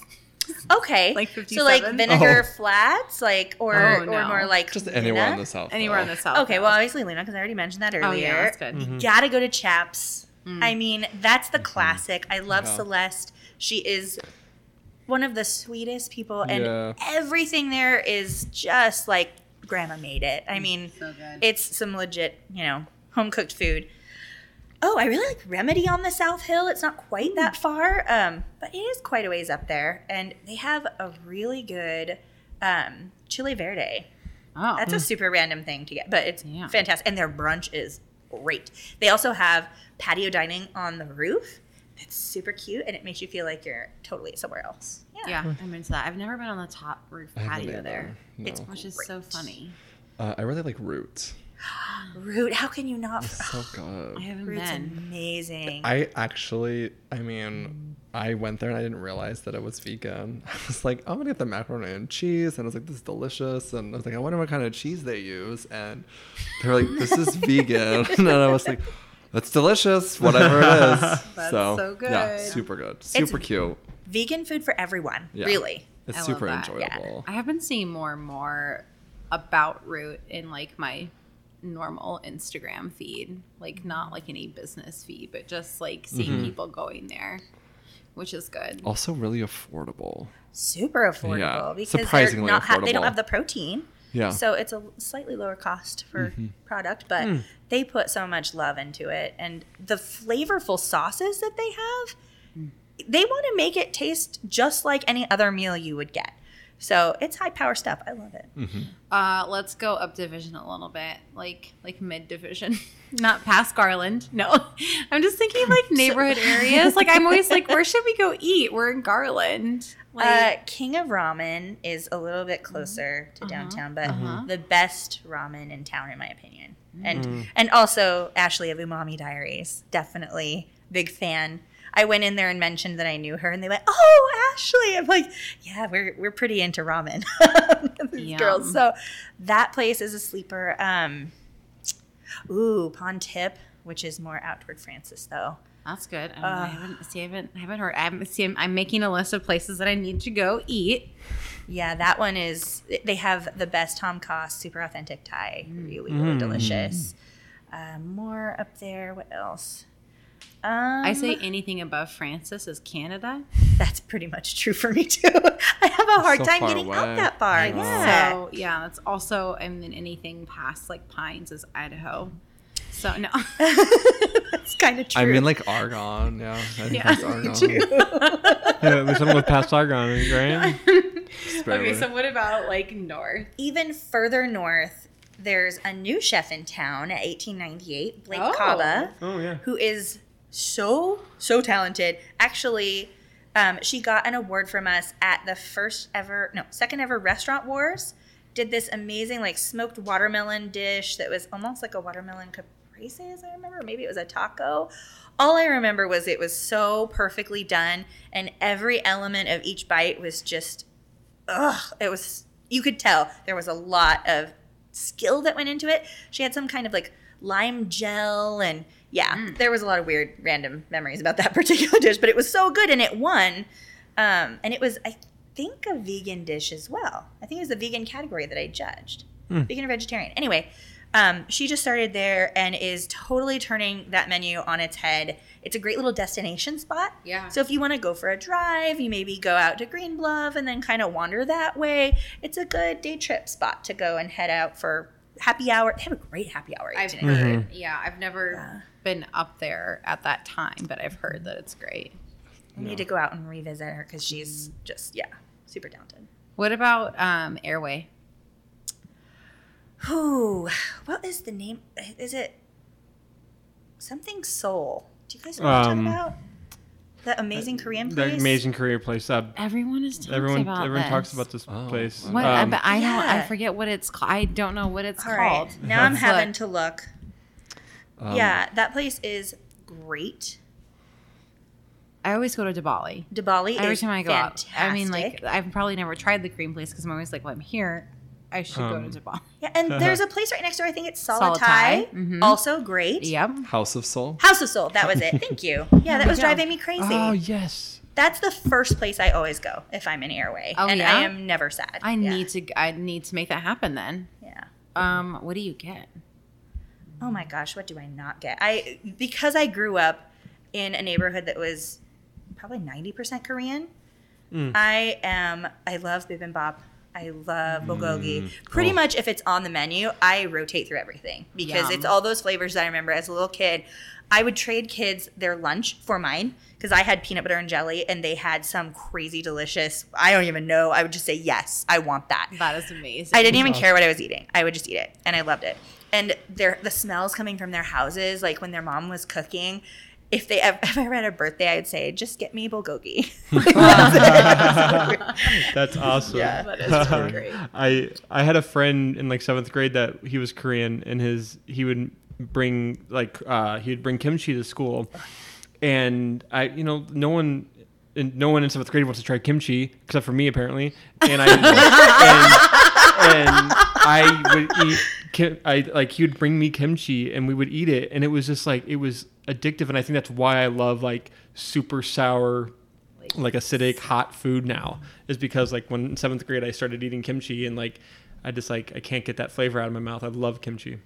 Okay. Like 57? so like vinegar Oh. flats, like or Oh, or more like Just anywhere in Luna? the south. Anywhere in the south? Okay, well obviously Lena because I already mentioned that earlier. oh yeah, that's good. Mm-hmm. Gotta go to Chaps. I mean, that's the classic. I love Yeah. Celeste. She is one of the sweetest people, and Yeah. everything there is just like grandma made it. I mean, So it's some legit, you know, home cooked food. Oh, I really like Remedy on the South Hill. It's not quite that far, um, but it is quite a ways up there, and they have a really good um, chile verde. Oh, That's a super random thing to get, but it's Yeah. fantastic. And their brunch is great. They also have patio dining on the roof. It's super cute, and it makes you feel like you're totally somewhere else. yeah, yeah I'm into that. I've never been on the top roof patio there, No. It's which is so funny. Uh, I really like Root. Root, how can you not? So good. I haven't Root's been. amazing. I actually, I mean, I went there and I didn't realize that it was vegan. I was like, I'm gonna get the macaroni and cheese, and I was like, this is delicious. And I was like, I wonder what kind of cheese they use, and they're like, this is vegan, and I was like, that's delicious, whatever it is. That's so, so Yeah, good. super good, super cute. Vegan food for everyone, Yeah. really. It's I super that. Yeah. enjoyable. I have been seeing more and more about Root in like my normal Instagram feed, like not like any business feed, but just like seeing Mm-hmm. people going there, which is good. Also, really affordable. Super affordable Yeah, because surprisingly not ha- they don't have the protein. Yeah. So it's a slightly lower cost for mm-hmm. product, but hmm. they put so much love into it, and the flavorful sauces that they have, hmm. they want to make it taste just like any other meal you would get. So it's high power stuff. I love it. Mm-hmm. Uh, let's go up division a little bit, like like mid division, not past Garland. No, I'm just thinking like neighborhood areas. Like I'm always like, where should we go eat? We're in Garland. Uh, like, uh, King of Ramen is a little bit mm-hmm. closer to uh-huh. downtown, but uh-huh. mm-hmm. the best ramen in town, in my opinion. And mm. and also Ashley of Umami Diaries, definitely big fan. I went in there and mentioned that I knew her, and they went, "Oh, Ashley!" I'm like, "Yeah, we're we're pretty into ramen, these Yum. girls." So that place is a sleeper. Um, ooh, Pond Tip, which is more out toward Francis, though. That's good. Um, I haven't see. I haven't. I haven't heard. I'm see. I'm, I'm making a list of places that I need to go eat. Yeah, that one is. They have the best Tom Cost super authentic Thai. Really, really delicious. Uh, more up there. What else? Um, I say anything above Francis is Canada. that's pretty much true for me too. I have a hard So time far getting out that far. I. Yeah. So yeah, that's also. And then anything past like Pines is Idaho. So no. that's kind of true. I mean, like Argonne. Yeah, I think Yeah. that's Argonne. Yeah, at least I'm with past Argonne, right? Just okay, so what about like north? even further north, there's a new chef in town at 1898, Blake Oh. Kaba. Oh yeah. who is so so talented. Actually, um, she got an award from us at the first ever, no, second ever Restaurant Wars. Did this amazing like smoked watermelon dish that was almost like a watermelon caprese, I remember. Maybe it was a taco. All I remember was it was so perfectly done, and every element of each bite was just, ugh. It was, you could tell there was a lot of skill that went into it. She had some kind of like lime gel, and yeah, there was a lot of weird, random memories about that particular dish, but it was so good, and it won. Um, and it was, I think, a vegan dish as well. I think it was the vegan category that I judged, vegan or vegetarian. Anyway, um, she just started there and is totally turning that menu on its head. It's a great little destination spot. Yeah. So if you want to go for a drive, you maybe go out to Green Bluff and then kind of wander that way. It's a good day trip spot to go and head out for happy hour. They have a great happy hour. I've itinerary. heard. Yeah, I've never Yeah. Been up there at that time, but I've heard that it's great. I need to go out and revisit her because she's just yeah, super talented. What about um, Airway? Who? What is the name? Is it something Soul? Do you guys know what I'm Um, talking about? That amazing Korean place. The place. amazing career place. Uh, Everyone is talking everyone about everyone this. talks about this Oh, place. What? Um, but I don't. I forget what it's called. I don't know what it's All called. right, now I'm having to look. Um, yeah, that place is great. I always go to Dibali. Dibali Every is time I go fantastic. out. I mean, like I've probably never tried the cream place because I'm always like, well, I'm here. I should go Um, to Dibali. yeah, and there's a place right next door. I think it's Salatai, Salatai, mhm. also great. Yep. House of Soul. House of Soul, that was it. Thank you. Yeah, that was go. driving me crazy. Oh yes. That's the first place I always go if I'm in Airway, Oh, and yeah? I am never sad. I Yeah. need to. I need to make that happen then. Yeah. Um, what do you get? Oh my gosh, what do I not get? I because I grew up in a neighborhood that was probably 90% Korean. Hmm. I am I love bibimbap. I love bulgogi. Hmm. Pretty Oh. much if it's on the menu, I rotate through everything because Yum. it's all those flavors that I remember as a little kid. I would trade kids their lunch for mine because I had peanut butter and jelly and they had some crazy delicious. I don't even know. I would just say yes, I want that. That is amazing. I didn't even care what I was eating. I would just eat it, and I loved it. And their the smells coming from their houses, like when their mom was cooking. If they ever, if I ever had a birthday, I would say, "Just get me bulgogi." That's awesome. Yeah. That is so great. I I had a friend in like seventh grade that he was Korean and his he would bring like uh, he would bring kimchi to school, and I you know no one. And no one in seventh grade wants to try kimchi except for me apparently, and I and, and I would eat. Kim, I like he would bring me kimchi and we would eat it, and it was just like it was addictive, and I think that's why I love like super sour like acidic hot food now is because like when in seventh grade I started eating kimchi and like I just like I can't get that flavor out of my mouth. I love kimchi.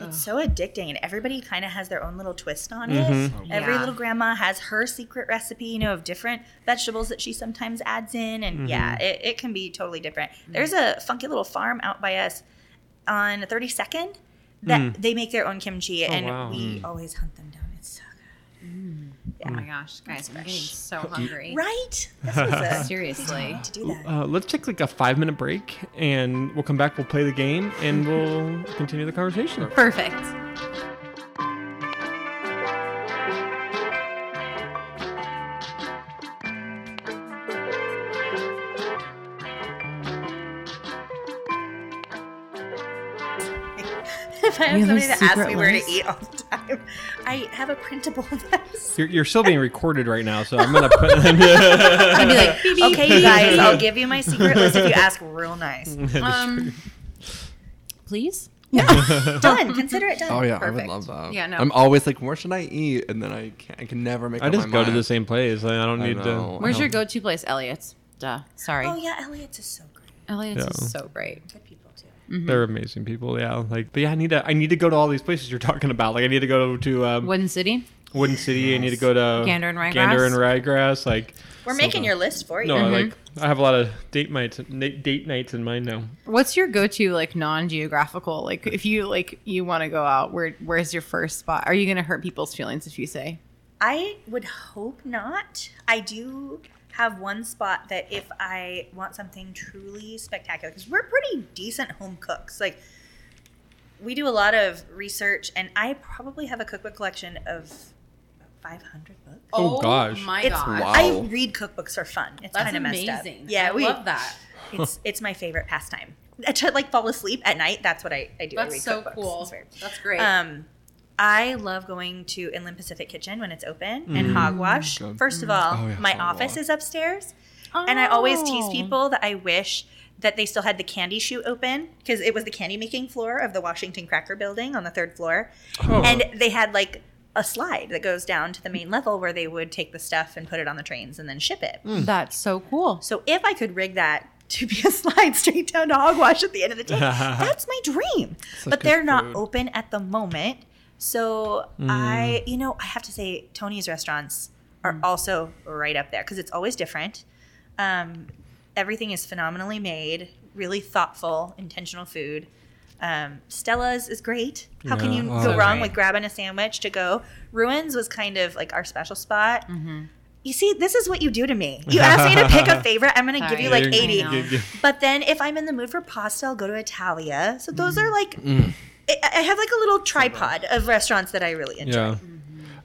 it's so addicting, and everybody kind of has their own little twist on it. Mm-hmm. Every little grandma has her secret recipe, you know, of different vegetables that she sometimes adds in, and yeah, Mm-hmm. it, it can be totally different. There's a funky little farm out by us on 32nd that they make their own kimchi, and Mm. wow. we always hunt them down. It's so good. Oh my gosh, guys, I'm getting so hungry. good. Right? This was a Seriously. to do that. Uh, let's take like a five minute break and we'll come back. We'll play the game and we'll continue the conversation. Perfect. I have have somebody that asks secret me where to eat all the time, I have a printable list. You're, you're still being recorded right now, so I'm gonna put. I'd be like, beep, beep. Okay, you guys, I'll give you my secret list if you ask real nice. um, please. Yeah. done. Consider it done. Oh yeah, I Perfect. would love that. Yeah, no. I'm always like, where should I eat? And then I can't. I can never make. I up just my go to the same place. I I don't I need know. Where's your go-to place, Elliot's? Duh. Sorry. Oh yeah, Elliot's is so great. Elliot's Yeah. is so great. Good people too. to. They're amazing people. Yeah, like, but yeah, I need to. I need to go to all these places you're talking about. Like, I need to go to um, Wooden City. Wooden City. I need to go to Gander and Ryegrass. Gander and Ryegrass. Like, We're making your list for you. no, like I have a lot of date nights, date nights in mind now. What's your go-to like non-geographical? Like if you like you want to go out, where where's your first spot? Are you gonna hurt people's feelings if you say? I would hope not. I do have one spot that if I want something truly spectacular, because we're pretty decent home cooks. Like, we do a lot of research, and I probably have a cookbook collection of 500 books. Oh, gosh. my It's, gosh. Wow. I read cookbooks for fun. It's That's kind of messed amazing. up. Yeah, I we love that. It's it's my favorite pastime. To like fall asleep at night. That's what I, I do. I That's read so cookbooks. cool. That's great. Um, I love going to Inland Pacific Kitchen when it's open and mm. Hogwash. good. First of mm. all, Oh, yeah, my Hogwash. office is upstairs, and I always tease Oh. people that I wish that they still had the candy chute open because it was the candy making floor of the Washington Cracker Building on the third floor, Oh. and they had like a slide that goes down to the main level where they would take the stuff and put it on the trains and then ship it. Mm. That's so cool. So if I could rig that to be a slide straight down to Hogwash at the end of the day, that's my dream. Such but they're not food. open at the moment. So I, you know, I have to say Tony's restaurants are also right up there because it's always different. Um, everything is phenomenally made, really thoughtful, intentional food. Um, Stella's is great. How can you Oh, go wrong great. with grabbing a sandwich to go? Ruins was kind of like our special spot. You see, this is what you do to me. You ask me to pick a favorite, I'm going to give you like 80. you're- Yeah, yeah. But then if I'm in the mood for pasta, I'll go to Italia. So those are like, I I have like a little tripod of restaurants that I really enjoy. Yeah.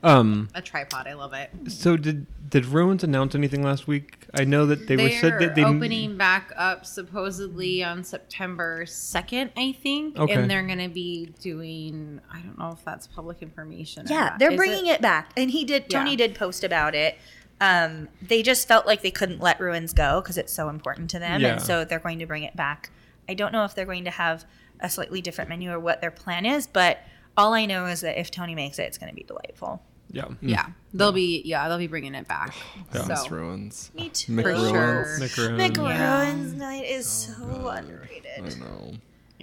Um. A tripod. I love it. So did did Ruins announce anything last week? I know that they were They're said that they opening back up supposedly on September 2nd, I think. Okay. And they're going to be doing, I don't know if that's public information. or Yeah, not. they're Is bringing it? back, and he did. Tony Yeah. did post about it. Um, they just felt like they couldn't let ruins go because it's so important to them, Yeah. and so they're going to bring it back. I don't know if they're going to have a slightly different menu or what their plan is, but all I know is that if Tony makes it, it's going to be delightful. Yeah. Yeah, they'll be, yeah, they'll be bringing it back. Yeah. Miss So, ruins. Me too. McRuins. sure. Macaroon. McRuins night is oh, so I underrated. I know.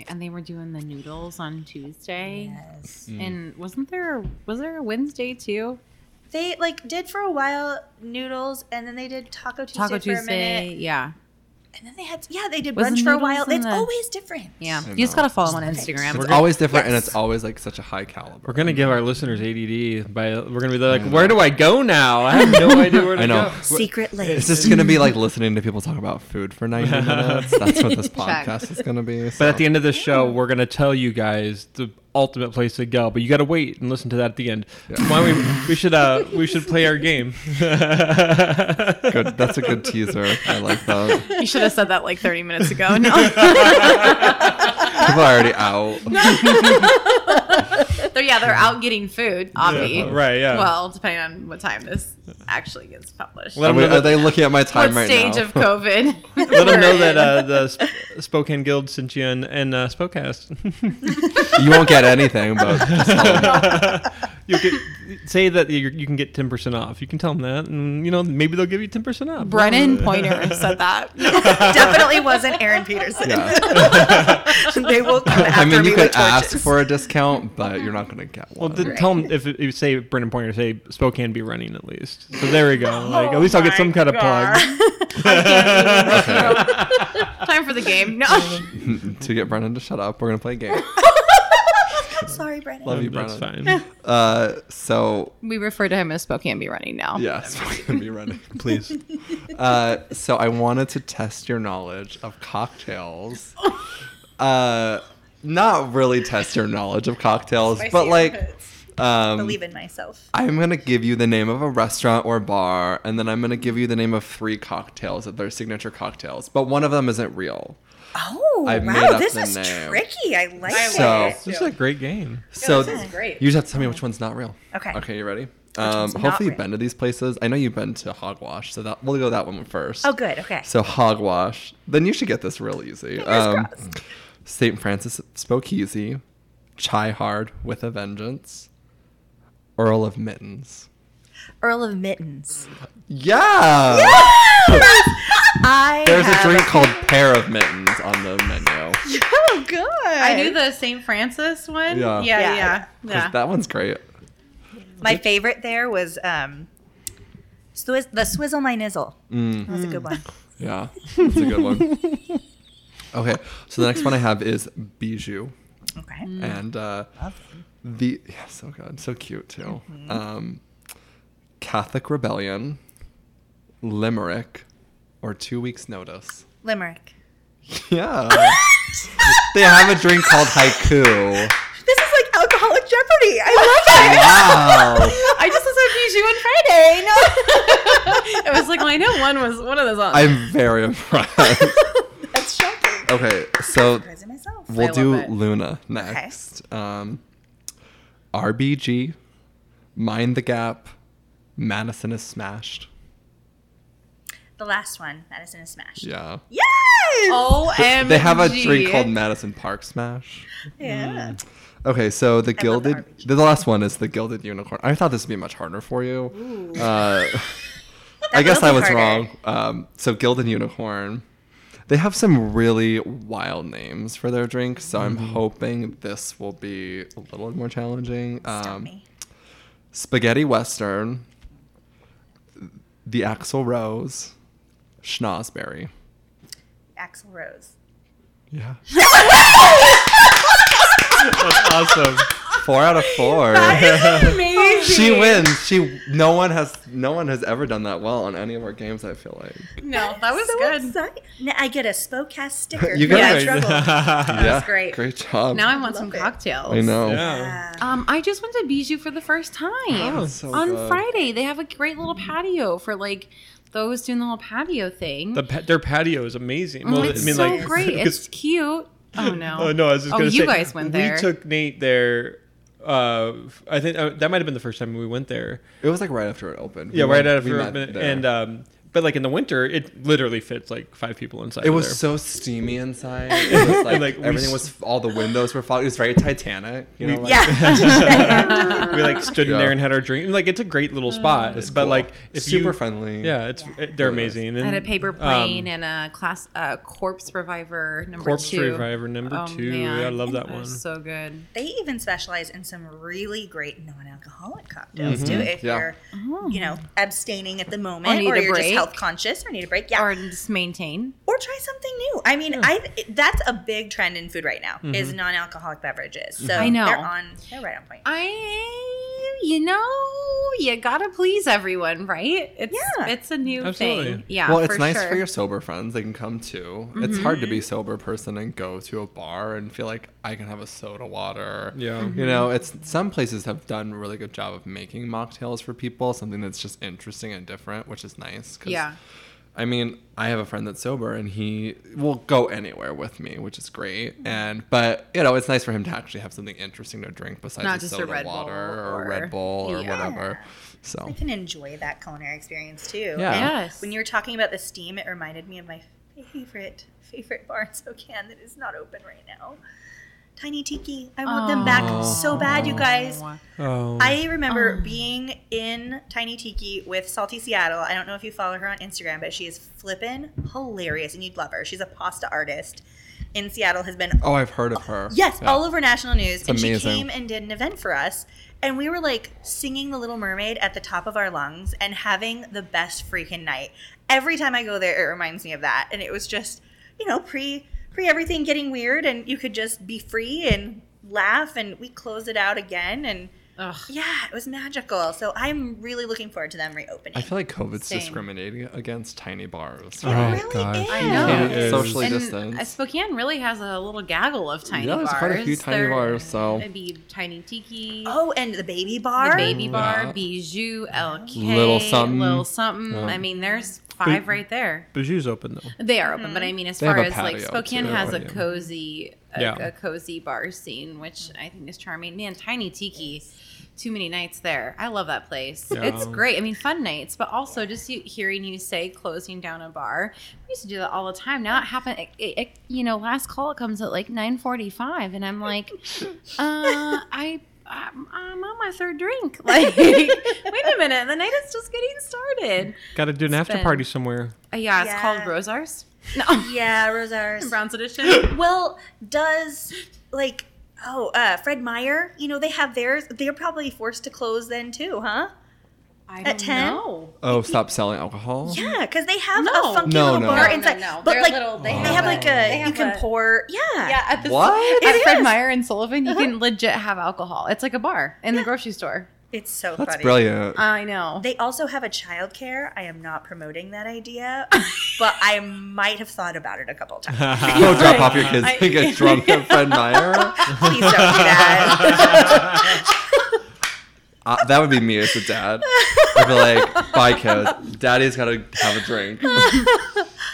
and they were doing the noodles on Tuesday. Yes. Mm. And wasn't there, was there a Wednesday too? They like did for a while noodles, and then they did Taco Tuesday Taco for a minute, Tuesday. Yeah. And then they had yeah they did Was the brunch for a while. It's the- always different. Yeah. You just got to follow them on Instagram. It's gonna- always different, and it's always like such a high caliber. We're gonna give our listeners ADD by we're gonna be like, where do I go now? I have no idea where to I know. go. Secret It's list. just gonna be like listening to people talk about food for 90 minutes. That's what this podcast is gonna be. But at the end of this show, we're gonna tell you guys the ultimate place to go. But you got to wait and listen to that at the end. Why don't we? We should. Uh, we should play our game. good. That's a good teaser. I like that. You should have said that like 30 minutes ago. No. People are already out. they're, yeah, they're out getting food, obvi. Yeah, right, yeah. Well, depending on what time this actually gets published. Let Are, 'em we- are they looking at my time right now? what right stage now? of COVID? Let them we're know that uh, the Sp- Spokane Guild sent you and, and uh, Spokecast. you won't get anything, but just tell them. you get say that you you can get ten percent off. You can tell them that, and you know maybe they'll give you ten percent off. Brennan Pointer said that. Definitely wasn't Aaron Peterson. Yeah. they will come after I mean, me you with could ask for a discount, but you're not gonna get Well, one. then tell him if, if you say Brendan Pointer, say Spokane be running at least. So there we go. Like at least I'll get some kind of plug. Time for the game. No. to get Brendan to shut up, we're gonna play a game. Sorry, Brennan. Love you, That's fine. Uh, so We refer to him as Spokane be running now. yes, we're be running. Please. Uh, so I wanted to test your knowledge of cocktails. Uh, not really test your knowledge of cocktails, Spicy but like, um, Believe in myself. I'm gonna give you the name of a restaurant or bar, and then I'm gonna give you the name of three cocktails that their signature cocktails. But one of them isn't real. Oh, I've made wow, up this the is name. tricky. I like So- it. This is a great game. So this is great. you just have to tell me which one's not real. Okay. Okay, you ready? Um, hopefully you've been to these places. I know you've been to Hogwash, so that we'll go that one first. Oh, good. Okay. So Hogwash. Then you should get this real easy. Um, St. Francis Spokeasy, Chai Hard with a Vengeance, Earl of Mittens. Earl of Mittens. Yeah. I There's a drink called Pair of Mittens on the menu. Oh, good. I knew the St. Francis one. Yeah. Yeah, Yeah. yeah. 'Cause yeah. That one's great. My favorite there was um, Swizz- the Swizzle My Nizzle. Mm, That was a good one. yeah, that's a good one. Okay, so the next one I have is Bijou. Okay. and uh, the yeah, so good, so cute too. Um, Catholic Rebellion, Limerick, or Two Weeks Notice. Limerick. Yeah, they have a drink called Haiku. This is like alcoholic Jeopardy. I love it. Wow, I just listened to Bijou on Friday. No. it was like, well, I know one was one of those on. I'm very impressed. That's shocking. Okay, so myself. we'll do it. Luna next. Um, RBG, Mind the Gap, Madison is smashed. The last one, Madison is smashed. Yeah. Yes. OMG. They have a drink called Madison Park Smash. Yeah. Okay, so the the gilded, RBG. the, last one is the gilded unicorn. I thought this would be much harder for you. Uh, I guess I was harder. wrong. Um, so gilded unicorn, they have some really wild names for their drinks. So I'm hoping this will be a little more challenging. Stump Um, me. spaghetti western, the Axel Rose, schnozberry. Axel Rose. Yeah, That's awesome. four out of four. Amazing. She wins. She no one has no one has ever done that well on any of our games. I feel like. No, that was So good. excited. Now I get a Spokecast sticker. You for got my it. trouble. yeah, great. Great job. Now I want some it. cocktails. I know. Yeah. Um, I just went to Bijou for the first time Oh, so on good. Friday. They have a great little patio for like those doing the little patio thing. The pa- their patio is amazing. Oh, Well, it's I mean, so like, great. 'cause- It's cute. Oh no. Oh no! I was just Oh, gonna you say, guys went there. We took Nate there. Uh, I think uh, that might have been the first time we went there. It was like right after it opened. Yeah, We right went- after we we met and um, but like in the winter, it literally fits like five people inside. it was there. so steamy inside. It was like, like, everything s- was all the windows were fogged. It was very Titanic. You know, We- like, Yeah. we like stood in there and had our drink. And, like it's a great little spot. It's but cool. like if super you, friendly. Yeah, it's it- they're Really nice. amazing. I And, had a paper plane um, and a class uh, corpse reviver number Corpse two. Reviver number Oh, two. man. Yeah, I love that It one. so good. They even specialize in some really great non-alcoholic cocktails Mhm. too. If Yeah. you're, Oh. you know, abstaining at the moment, Or or, you're break. just health conscious, or need a break, yeah, Or or, just maintain. Or try something new. I mean, I that's a big trend in food right now is mm-hmm. non-alcoholic beverages. So I know. they're on, they're right on point. I, you know, you gotta please everyone, right? It's Yeah. it's a new Absolutely. thing. Yeah. well, it's for nice sure. for your sober friends. They can come too. It's hard to be a sober person and go to a bar and feel like I can have a soda water. Yeah. Mm-hmm. You know, it's some places have done a really good job of making mocktails for people, something that's just interesting and different, which is nice. 'cause, Yeah. I mean, I have a friend that's sober and he will go anywhere with me, which is great. And but you know, it's nice for him to actually have something interesting to drink besides Not a just a soda Red water Bull or, or- Red Bull or Yeah. whatever. So I can enjoy that culinary experience too. Yeah. And Yes. When you were talking about the steam, it reminded me of my favorite favorite bar in Spokane that is not open right now. Tiny Tiki. I want them back so bad, you guys. Oh, I remember Oh. being in Tiny Tiki with Salty Seattle. I don't know if you follow her on Instagram, but she is flippin' hilarious, and you'd love her. She's a pasta artist in Seattle. Has been Oh, I've heard of her. yes Yeah. all over national news, and amazing. she came and did an event for us. And we were like singing The Little Mermaid at the top of our lungs and having the best freaking night. Every time I go there, it reminds me of that. And it was just, you know, pre pre everything getting weird, and you could just be free and laugh. And we close it out again, and Ugh. yeah, it was magical. So I'm really looking forward to them reopening. I feel like COVID's Same. discriminating against tiny bars. it Oh, really God. is. I know. It is. Socially And distanced. Spokane really has a little gaggle of tiny bars. Yeah, there's quite a few tiny There- bars, so- it'd be Tiny Tiki, Oh, and the baby Bar. the. Baby Bar, Yeah. Bijou, LK, Little something. little something. Yeah. I mean, there's five right there. Bijou's open though. They are open, but I mean, as They far as like Spokane too, has a cozy, a, Yeah. a cozy bar scene, which I think is charming. Man, Tiny Tiki, too many nights there. I love that place. Yeah. It's great. I mean, fun nights, but also just you, hearing you say closing down a bar. We used to do that all the time. Now it happens. It, it, it- you know, last call it comes at like nine forty-five, and I'm like, uh, I. I'm, I'm on my third drink. Like, wait a minute, the night is just getting started. Got to do an It's after been- party somewhere. Uh, yeah, it's Yeah. called Rosauers. No, Yeah, Rosauers. Browne's Addition. Well, does like oh uh, Fred Meyer? You know they have theirs. They're probably forced to close then too, huh? I At 10? Oh, stop selling alcohol? Yeah, because they have No. a funky No, little no. bar No, inside. no, no. But They're like little- they they, have have, a- like they a have you can a- pour. Yeah, Yeah, at the What? at It Fred is. Meyer and Sullivan, you can uh-huh. legit have alcohol. It's like a bar in the grocery store. It's so That's funny. brilliant. I know. They also have a childcare. I am not promoting that idea, but I might have thought about it a couple times. Go drop off your kids I- and get drunk at Fred Meyer. Please don't do that. Uh, that would be me as a dad. I'd be like, bye, kids. Daddy's got to have a drink.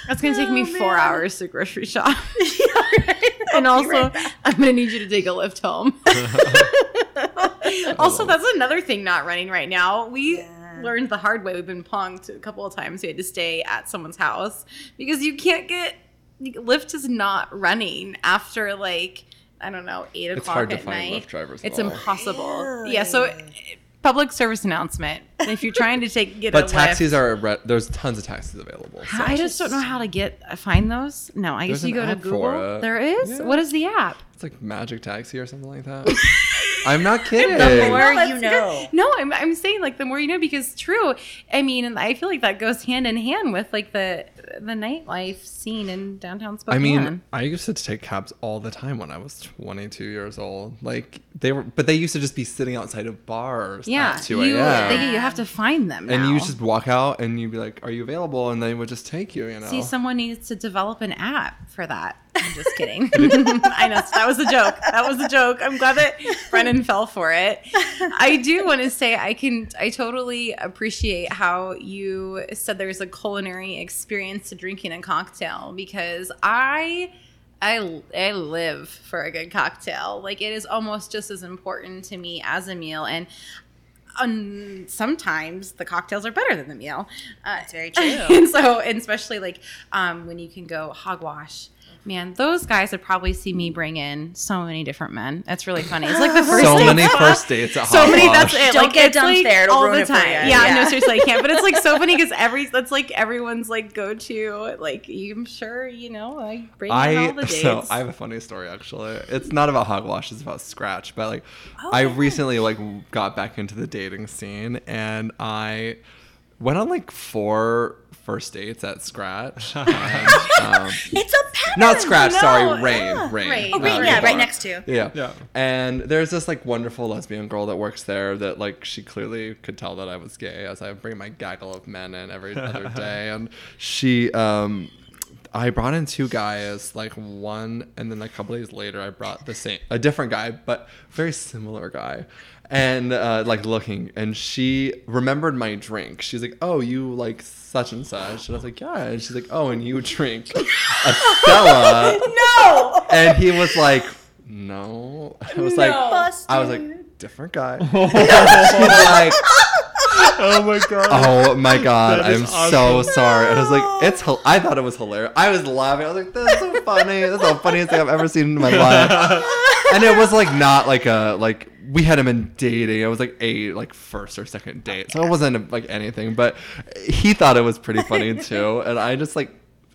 That's gonna take me four man. hours to grocery shop, Yeah, right. and I'll also right. I'm gonna need you to take a lift home. also, that's another thing not running right now. We Yeah. learned the hard way. We've been punked a couple of times. We had to stay at someone's house because you can't get Lyft is not running after like I don't know eight It's o'clock hard to at find night. Lyft drivers. It's at all. impossible. Yeah. So, uh, public service announcement: if you're trying to take get But a taxis Lyft, are re- there's tons of taxis available. So. I just don't know how to get uh, find those. No, I guess you go to Google. There is. Yeah. What is the app? It's like Magic Taxi or something like that. I'm not kidding. The more No, you know. good. No, I'm, I'm saying like the more you know because true. I mean, and I feel like that goes hand in hand with like the the nightlife scene in downtown Spokane. I mean, I used to take cabs all the time when I was 22 years old. Like they were, but they used to just be sitting outside of bars yeah, at 2 you they, you have to find them. and now. you just walk out and you'd be like, "Are you available?" And they would just take you. You know. see someone needs to develop an app for that. I'm just kidding. I know that was a joke. That was a joke. I'm glad that Brennan fell for it. I do want to say I can I totally appreciate how you said there's a culinary experience to drinking a cocktail because I I, I live for a good cocktail. Like it is almost just as important to me as a meal and um, sometimes the cocktails are better than the meal. Uh, That's very true. and so, and especially like um, when you can go hogwash. Man, those guys would probably see me bring in so many different men. That's really funny. It's like the first so date many spot. first dates at So many. That's it. Don't like, get dumped like there, it'll all the time. Yeah, Yeah. no, seriously, I can't. But it's like so funny because every that's like everyone's like go to. Like I'm sure you know. I bring in all the dates. so I have a funny story actually. It's not about hogwash. It's about scratch. But like, Oh, I recently like got back into the dating scene, and I went on like four first dates at Scratch. and, um, It's a pattern. not Scratch. No, sorry, Rain. yeah, Rain. Rain. Oh, Rain, the yeah, right next to. Yeah. Yeah. And there's this like wonderful lesbian girl that works there that like she clearly could tell that I was gay as I bring my gaggle of men in every other day. And she um I brought in two guys, like one and then a couple days later I brought the same a different guy, but very similar guy. And uh, like looking, and she remembered my drink. She's like, "Oh, you like such and such," and I was like, "Yeah." And she's like, "Oh, and you drink a Stella?" No. And he was like, no. I was like, Busted. I was like, different guy. She's like, Oh my god. oh my god, That is I'm so awesome. sorry. And I was like, it's. I thought it was hilarious. I was laughing. I was like, that's so funny. That's the funniest thing I've ever seen in my life. And it was like not like a like we hadn't been dating. It was like a like first or second date, so it wasn't like anything. But he thought it was pretty funny too, and I just like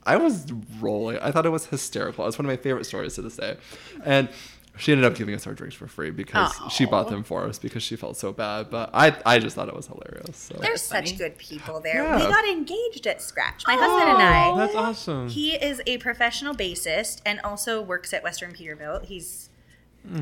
I was rolling. I thought it was hysterical. It's one of my favorite stories to this day. And she ended up giving us our drinks for free because she bought them for us because she felt so bad. But I, I just thought it was hilarious. So. There's funny. such good people there. Yeah. We got engaged at Scratch. My husband and I. That's awesome. He is a professional bassist and also works at Western Peterbilt. He's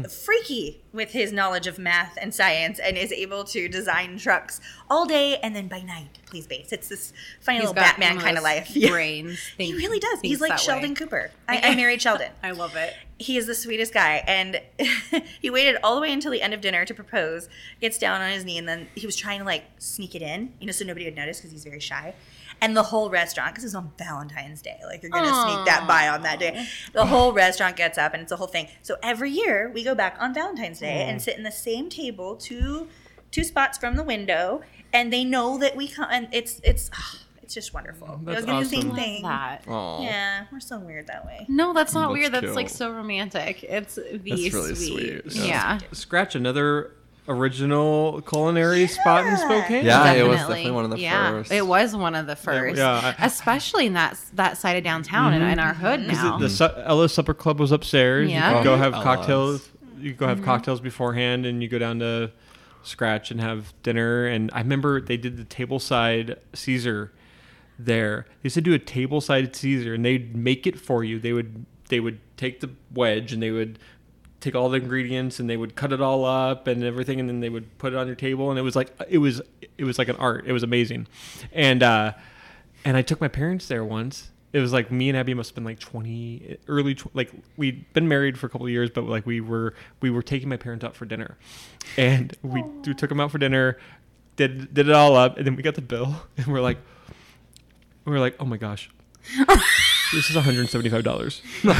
freaky with his knowledge of math and science and is able to design trucks all day and then by night please bass It's this funny He's little got Batman kind of life. Yeah. Brains. He really does. He's like Sheldon way. Cooper. I, I married Sheldon. I love it. He is the sweetest guy. And he waited all the way until the end of dinner to propose, gets down on his knee, and then he was trying to like sneak it in, you know, so nobody would notice because he's very shy. And the whole restaurant, because it's on Valentine's Day, like you're going to sneak that by on that day. The whole restaurant gets up and it's a whole thing. So every year we go back on Valentine's Day and mm. sit in the same table, two two spots from the window, and they know that we come. And it's it's it's just wonderful. Mm, that's It was the same awesome. thing. That. Aw. Yeah, we're so weird that way. No, that's not That's weird. That's like so romantic. It's the That's really sweet. sweet. Yeah. Scratch another original culinary spot in Spokane. Yeah, it was definitely one of the yeah, first. It was one of the first. yeah, I- Especially in that that side of downtown and in our hood now. The Su- Ella's Supper Club was upstairs. Yeah. You could go Oh, have Ella's. cocktails. You could go Mm-hmm. have cocktails beforehand, and you go down to Scratch and have dinner. And I remember they did the tableside Caesar there. They used to do a tableside Caesar, and they'd make it for you. They would they would take the wedge and they would take all the ingredients and they would cut it all up and everything and then they would put it on your table and it was like it was it was like an art. It was amazing. And uh and i took my parents there once. It was like me and abby must have been like 20 early tw- like we'd been married for a couple of years but like we were we were taking my parents out for dinner. And we, we took them out for dinner did did it all up and then we got the bill and we're like we're like oh my gosh this is 175 dollars. and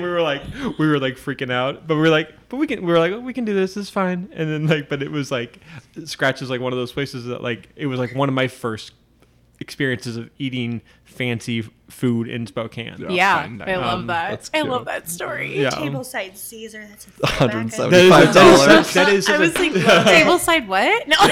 we were like, we were like freaking out, but we were like, but we can, we were like, oh, we can do this. It's fine. And then like, but it was like, Scratch is like one of those places that like, it was like one of my first experiences of eating fancy food in Spokane. Yeah, fine I love Um, that. that's I cute. love that story. Yeah. Tableside Caesar. That's a $170. That is, that is, that is I was like, tableside what? No.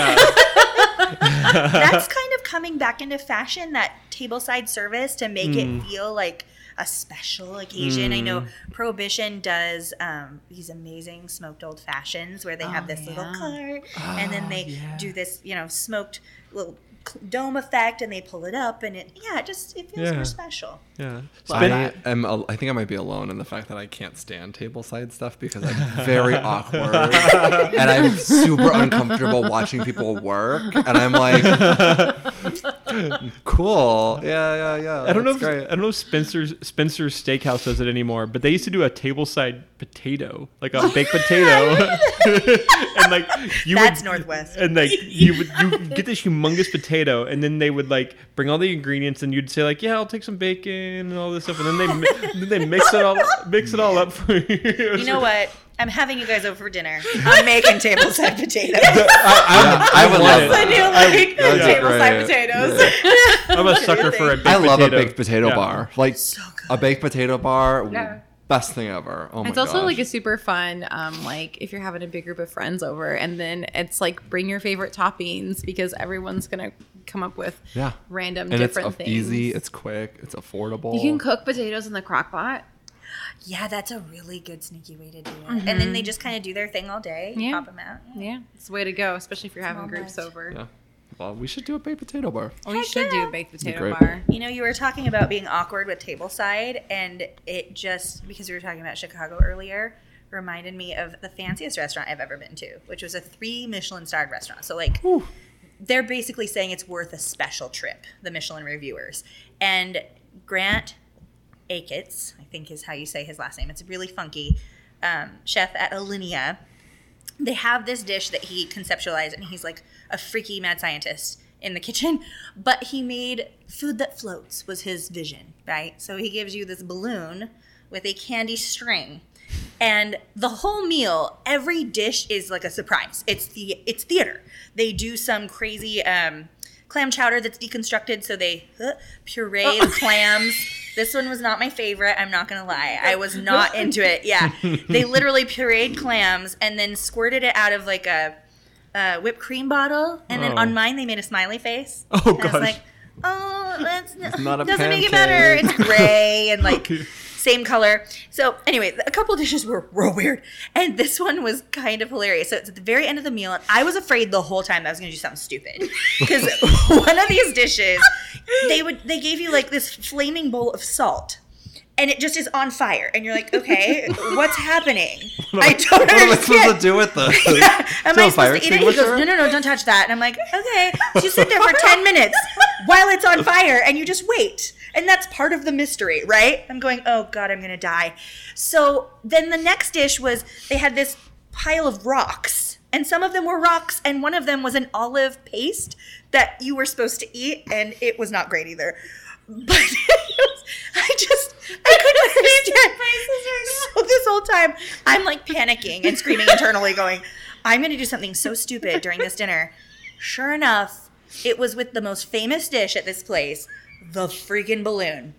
That's kind of coming back into fashion. That tableside service to make Mm. it feel like a special occasion. I know Prohibition does um, these amazing smoked old fashions where they have Oh, this little yeah. cart and then they yeah. do this, you know, smoked little dome effect and they pull it up and it, yeah, it just it feels Yeah. more special. Yeah. I am. al- I think I might be alone in the fact that I can't stand tableside stuff because I'm very awkward and I'm super uncomfortable watching people work. And I'm like, cool, yeah, yeah, yeah. I don't know. If, that's. I don't know if Spencer's Spencer's Steakhouse does it anymore, but they used to do a tableside potato, like a baked potato, and like you That's would, Northwest. and like you would you would get this humongous potato, and then they would like bring all the ingredients, and you'd say like, yeah, I'll take some bacon and all this stuff, and then they mi- then they mix it all mix it all up for you. You know what? I'm having you guys over for dinner. I'm making tableside potatoes. I, I would love The new like That'd be tableside great. potatoes. I'm a sucker for a baked I love potato. a baked potato Yeah. bar. Like So good. a baked potato bar, Yeah. Best thing ever. Oh my It's also gosh. like a super fun, um, like if you're having a big group of friends over, and then it's like bring your favorite toppings because everyone's gonna come up with yeah, random and it's different a- things. easy, it's quick, it's affordable. you can cook potatoes in the crock pot. Yeah, that's a really good sneaky way to do it. And then they just kind of do their thing all day. You Yeah. pop them out. Yeah, it's the way to go, especially if you're having Small groups batch. over. Yeah. Well, we should do a baked potato bar. Oh, we Heck should do a baked potato great. bar. You know, you were talking about being awkward with tableside, and it just because we were talking about Chicago earlier reminded me of the fanciest restaurant I've ever been to, which was a three Michelin starred restaurant. So like they're basically saying it's worth a special trip, the Michelin reviewers. And Grant Achatz, I think is how you say his last name. It's really funky. Um, chef at Alinea. They have this dish that he conceptualized, and he's like a freaky mad scientist in the kitchen. But he made food that floats was his vision, right? So he gives you this balloon with a candy string, and the whole meal, every dish is like a surprise. It's the it's theater. They do some crazy um, clam chowder that's deconstructed, so they uh, puree the clams. This one was not my favorite. I'm not gonna lie. I was not into it. Yeah, they literally pureed clams and then squirted it out of like a, a whipped cream bottle, and then Oh. on mine they made a smiley face. Oh, and I was like, oh, that's not a doesn't make it better. It's gray and like same color. So anyway, a couple dishes were real weird, and this one was kind of hilarious. So it's at the very end of the meal, and I was afraid the whole time that I was going to do something stupid because one of these dishes, they would they gave you like this flaming bowl of salt. And it just is on fire, and you're like, okay, what's happening? I don't What am I supposed to do with this? Yeah. Am fire supposed to eat it? He goes, no, no, no, don't touch that. And I'm like, okay. So you sit there for 10 minutes while it's on fire and you just wait. And that's part of the mystery, right? I'm going, oh God, I'm going to die. So then the next dish was they had this pile of rocks. And some of them were rocks, and one of them was an olive paste that you were supposed to eat, and it was not great either. But was, I just, I couldn't understand. So this whole time, I'm like panicking and screaming internally, going, I'm going to do something so stupid during this dinner. Sure enough, it was with the most famous dish at this place, the freaking balloon.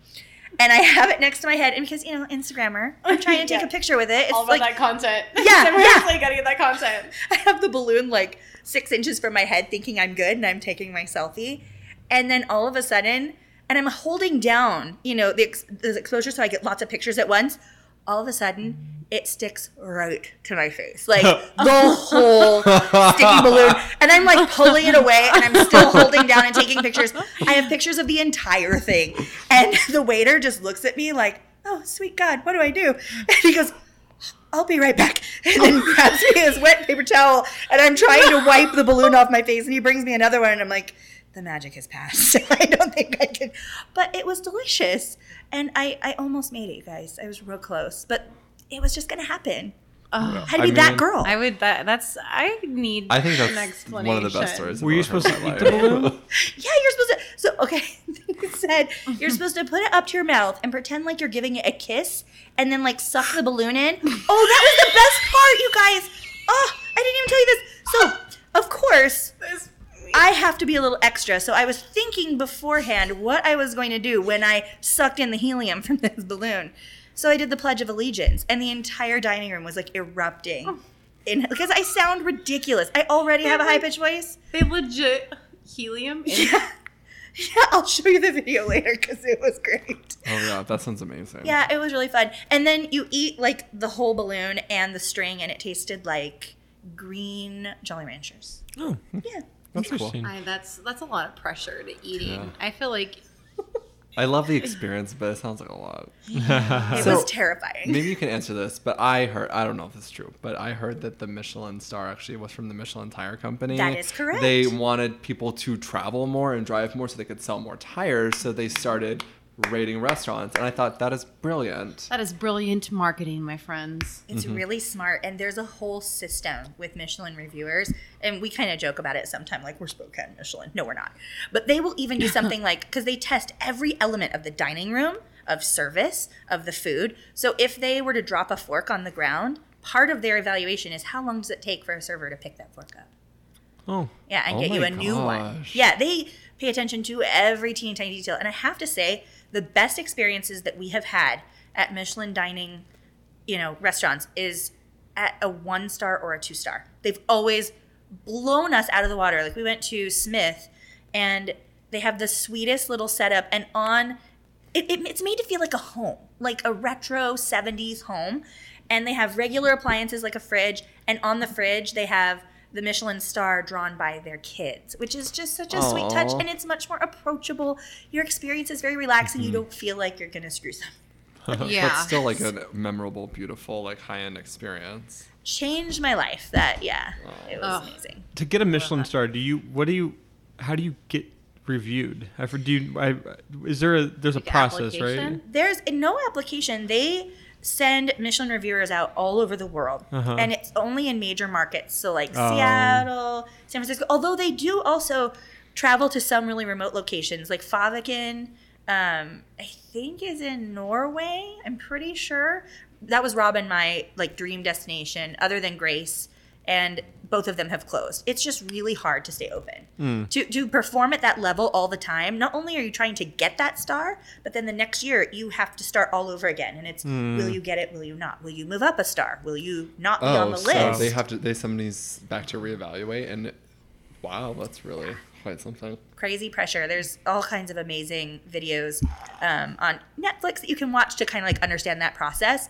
And I have it next to my head, and because, you know, Instagrammer, I'm trying to take Yeah. a picture with it. It's All about like, that content. Yeah, yeah. gotta get that content. I have the balloon like six inches from my head, thinking I'm good, and I'm taking my selfie. And then all of a sudden, and I'm holding down, you know, the, ex- the exposure so I get lots of pictures at once. All of a sudden, it sticks right to my face, like the whole sticky balloon. And I'm like pulling it away, and I'm still holding down and taking pictures. I have pictures of the entire thing, and the waiter just looks at me like, "Oh, sweet God, what do I do?" And he goes. I'll be right back. And then grabs me his wet paper towel, and I'm trying to wipe the balloon off my face, and he brings me another one, and I'm like, the magic has passed. I don't think I can. But it was delicious, and I, I almost made it, guys. I was real close, but it was just gonna happen. Oh, Had to I be that girl. I would. That that's. I need. I think an that's one of the best explanation. stories. Were you supposed to heard eat the balloon? yeah, you're supposed to. So okay, said you're supposed to put it up to your mouth and pretend like you're giving it a kiss and then like suck the balloon in. Oh, that was the best part, you guys. Oh, I didn't even tell you this. So, of course, I have to be a little extra. So I was thinking beforehand what I was going to do when I sucked in the helium from this balloon. So I did the Pledge of Allegiance, and the entire dining room was like erupting. Oh. In, because I sound ridiculous. I already have a high pitched voice. They legit helium. In- Yeah. Yeah, I'll show you the video later because it was great. Oh yeah, that sounds amazing. Yeah, it was really fun. And then you eat like the whole balloon and the string, and it tasted like green Jolly Ranchers. Oh, Yeah. That's cool. I, that's that's a lot of pressure to eating. Yeah. I feel like I love the experience, but it sounds like a lot. It So, was terrifying. Maybe you can answer this, but I heard I don't know if it's true, but I heard that the Michelin star actually was from the Michelin tire company. That is correct. They wanted people to travel more and drive more so they could sell more tires, so they started rating restaurants, and I thought that is brilliant. that is brilliant marketing, my friends. It's Mm-hmm. really smart, and there's a whole system with Michelin reviewers, and we kind of joke about it sometimes, like we're Spokane Michelin. No, we're not. But they will even do something like because they test every element of the dining room, of service, of the food. So if they were to drop a fork on the ground, part of their evaluation is how long does it take for a server to pick that fork up. Oh, Yeah, and Oh get you my a new one. Yeah, they pay attention to every teeny tiny detail. And I have to say, the best experiences that we have had at Michelin dining, you know, restaurants is at a one star or a two star. They've always blown us out of the water. Like we went to Smith and they have the sweetest little setup and on it, it, it's made to feel like a home, like a retro 70s home. And they have regular appliances like a fridge. And on the fridge, they have the Michelin star drawn by their kids, which is just such a sweet touch. And it's much more approachable. Your experience is very relaxing. You mm-hmm. don't feel like you're going to screw something. Yeah. But still like a memorable, beautiful, like high end experience. Changed my life. That, yeah, it was Ugh. amazing. to get a Michelin star, do you? What do you? How do you get reviewed? I've heard, do you? I, is there a? There's a Like process, right? There's no application. They send Michelin reviewers out all over the world, Uh-huh. and it's only in major markets. So like Oh. Seattle, San Francisco. Although they do also travel to some really remote locations, like Fäviken. Um, I think is in Norway. I'm pretty sure that was Robin my like dream destination, other than Grace. And both of them have closed. It's just really hard to stay open. To, to perform at that level all the time, not only are you trying to get that star, but then the next year you have to start all over again. And it's will you get it? Will you not? Will you move up a star? Will you not be on Oh, the so list? they have to they send these back to reevaluate, and wow, that's really quite something. crazy pressure. There's all kinds of amazing videos um, on Netflix that you can watch to kind of like understand that process.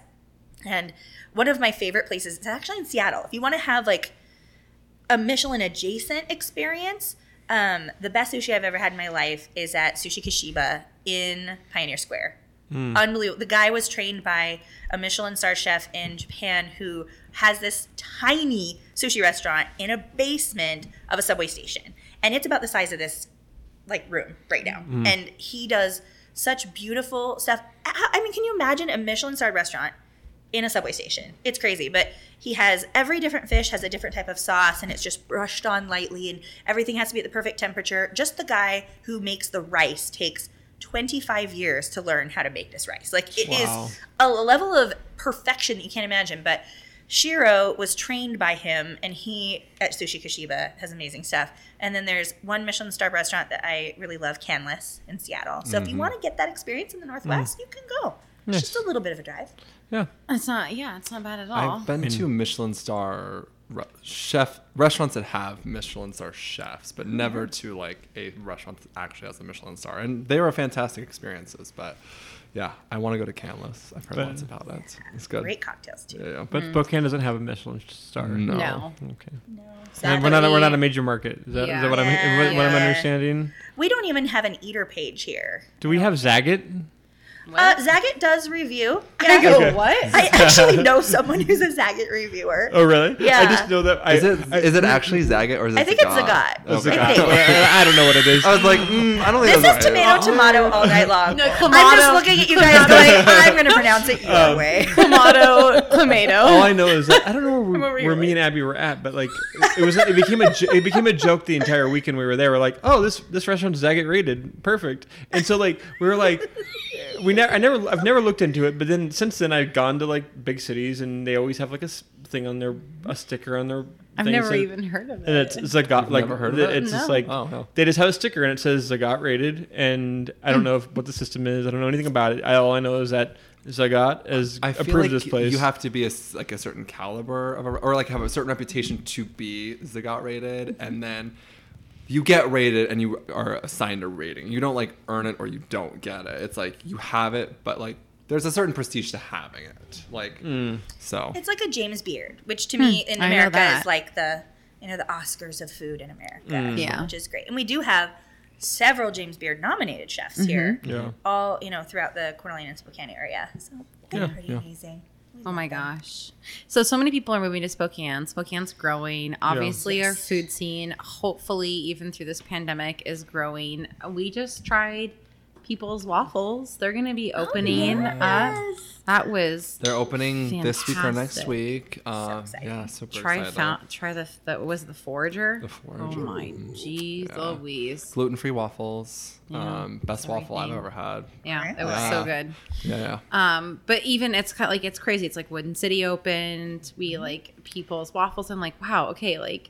And one of my favorite places is actually in Seattle. If you want to have like a Michelin adjacent experience, um, the best sushi I've ever had in my life is at Sushi Kashiba in Pioneer Square. Unbelievable. The guy was trained by a Michelin star chef in Japan who has this tiny sushi restaurant in a basement of a subway station. And it's about the size of this like room right now. And he does such beautiful stuff. I I mean, can you imagine a Michelin starred restaurant in a subway station? It's crazy, but he has every different fish has a different type of sauce and it's just brushed on lightly and everything has to be at the perfect temperature. Just the guy who makes the rice takes 25 years to learn how to make this rice. Like it is Wow. a level of perfection that you can't imagine, but Shiro was trained by him, and he at Sushi Kashiba has amazing stuff. And then there's one Michelin star restaurant that I really love, Canlis in Seattle. So if you mm-hmm. want to get that experience in the Northwest, mm. you can go. It's just a little bit of a drive. Yeah. It's not. Yeah, it's not bad at all. I've been to Michelin star re- chef restaurants that have Michelin star chefs, but mm-hmm. never to like a restaurant that actually has a Michelin star, and they were fantastic experiences. But yeah, I want to go to Canlis. I've heard But- lots about that. It's good. Great cocktails too. Yeah, yeah. But mm. Spokane doesn't have a Michelin star. No. No. Okay. No, And we're not. We're not a major market. Is that, is Yeah. that what I'm Yeah, what, what I'm understanding? we don't even have an eater page here. Do we have Zagat? Uh, Zagat does review. I Yeah. go, Okay. what? I actually know someone who's a Zagat reviewer. Oh, really? Yeah. I just know that. I, Is it I, is it actually Zagat or is it I think it's Zagat? Zagat. Oh, Okay. Zagat. I. I don't know what it is. I was like, mm, I don't think This that's is right. tomato, tomato all night long. No, I'm just looking at you guys going, I'm going to pronounce it your Um, way. Tomato, tomato. All I know is that I don't know where, over we, here, where me and Abby were at, but like it was it became a it became a joke the entire weekend we were there. We're like, oh, this this restaurant's Zagat rated, perfect. And so like we were like, we never I never I've never looked into it, but then since then I've gone to like big cities and they always have like a s- thing on their a sticker on their. I've never saying- even heard of it. And it's Zagat You've like never heard of it? It's just No. like Oh, no. they just have a sticker and it says Zagat rated, and I don't know if, what the system is. I don't know anything about it. I, all I know is that Zagat has I feel approved like this place. you have to be a s like a certain caliber of a, or like have a certain reputation to be Zagat rated, and then you get rated and you are assigned a rating. You don't like earn it or you don't get it. It's like you have it, but like there's a certain prestige to having it. Like Mm. so. It's like a James Beard, which to me in I America is like the you know the Oscars of food in America, Mm. Yeah. which is great. And we do have several James Beard nominated chefs here, Yeah. all you know throughout the Coeur d'Alene and Spokane area. So they're Yeah, pretty yeah. amazing. We Oh my gosh. So so many people are moving to Spokane. Spokane's growing. Obviously our food scene, hopefully even through this pandemic is growing. We just tried People's Waffles. They're going to be opening up. Yes. That was They're opening this week or next week. Uh, exciting. yeah, super try excited. found, try the the was it the forager. The Forager. Oh my jeez Yeah. Louise. Gluten free waffles. Yeah, um, best waffle I've ever had. Yeah, it was Yeah. so good. Yeah, yeah. Um, but even it's kind of like it's crazy. It's like Wooden City opened. We like People's Waffles. I'm like, wow, okay, like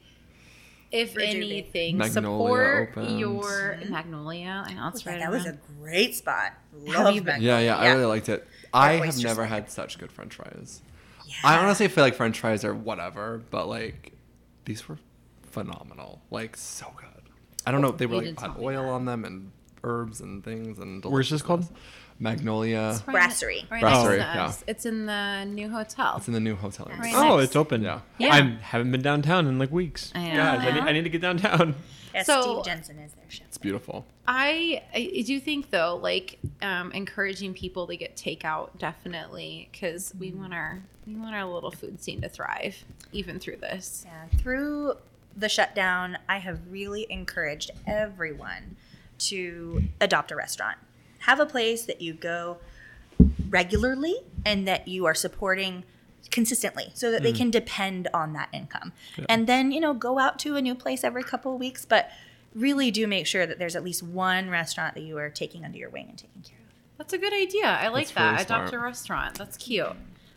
if Rejuvenate. anything, Magnolia support opened. your mm-hmm. Magnolia. I oh, know that's Yeah, right. that was a great spot. Have Love you been- Yeah, yeah, I really liked it. I have never are had such good French fries. Yeah. I honestly feel like French fries are whatever, but like these were phenomenal. Like so good. I don't know. They were You like didn't had oil that. on them and herbs and things and. Where's this called? Magnolia. Right- Brasserie. right Brasserie, next to yeah. us. It's in the new hotel. It's in the new hotel. Right Oh, next- it's open. Yeah. Yeah. I haven't been downtown in like weeks. I know. Guys, I need, I need to get downtown. Yeah, So- Steve Jensen is their chef. It's beautiful. I I do think though, like um, encouraging people to get takeout definitely because we want our we want our little food scene to thrive even through this. Yeah, through the shutdown, I have really encouraged everyone to adopt a restaurant. Have a place that you go regularly and that you are supporting consistently so that they mm. can depend on that income. And then, you know, go out to a new place every couple of weeks, but really do make sure that there's at least one restaurant that you are taking under your wing and taking care of. That's a good idea. I like That's that. really Adopt smart. a restaurant. That's cute.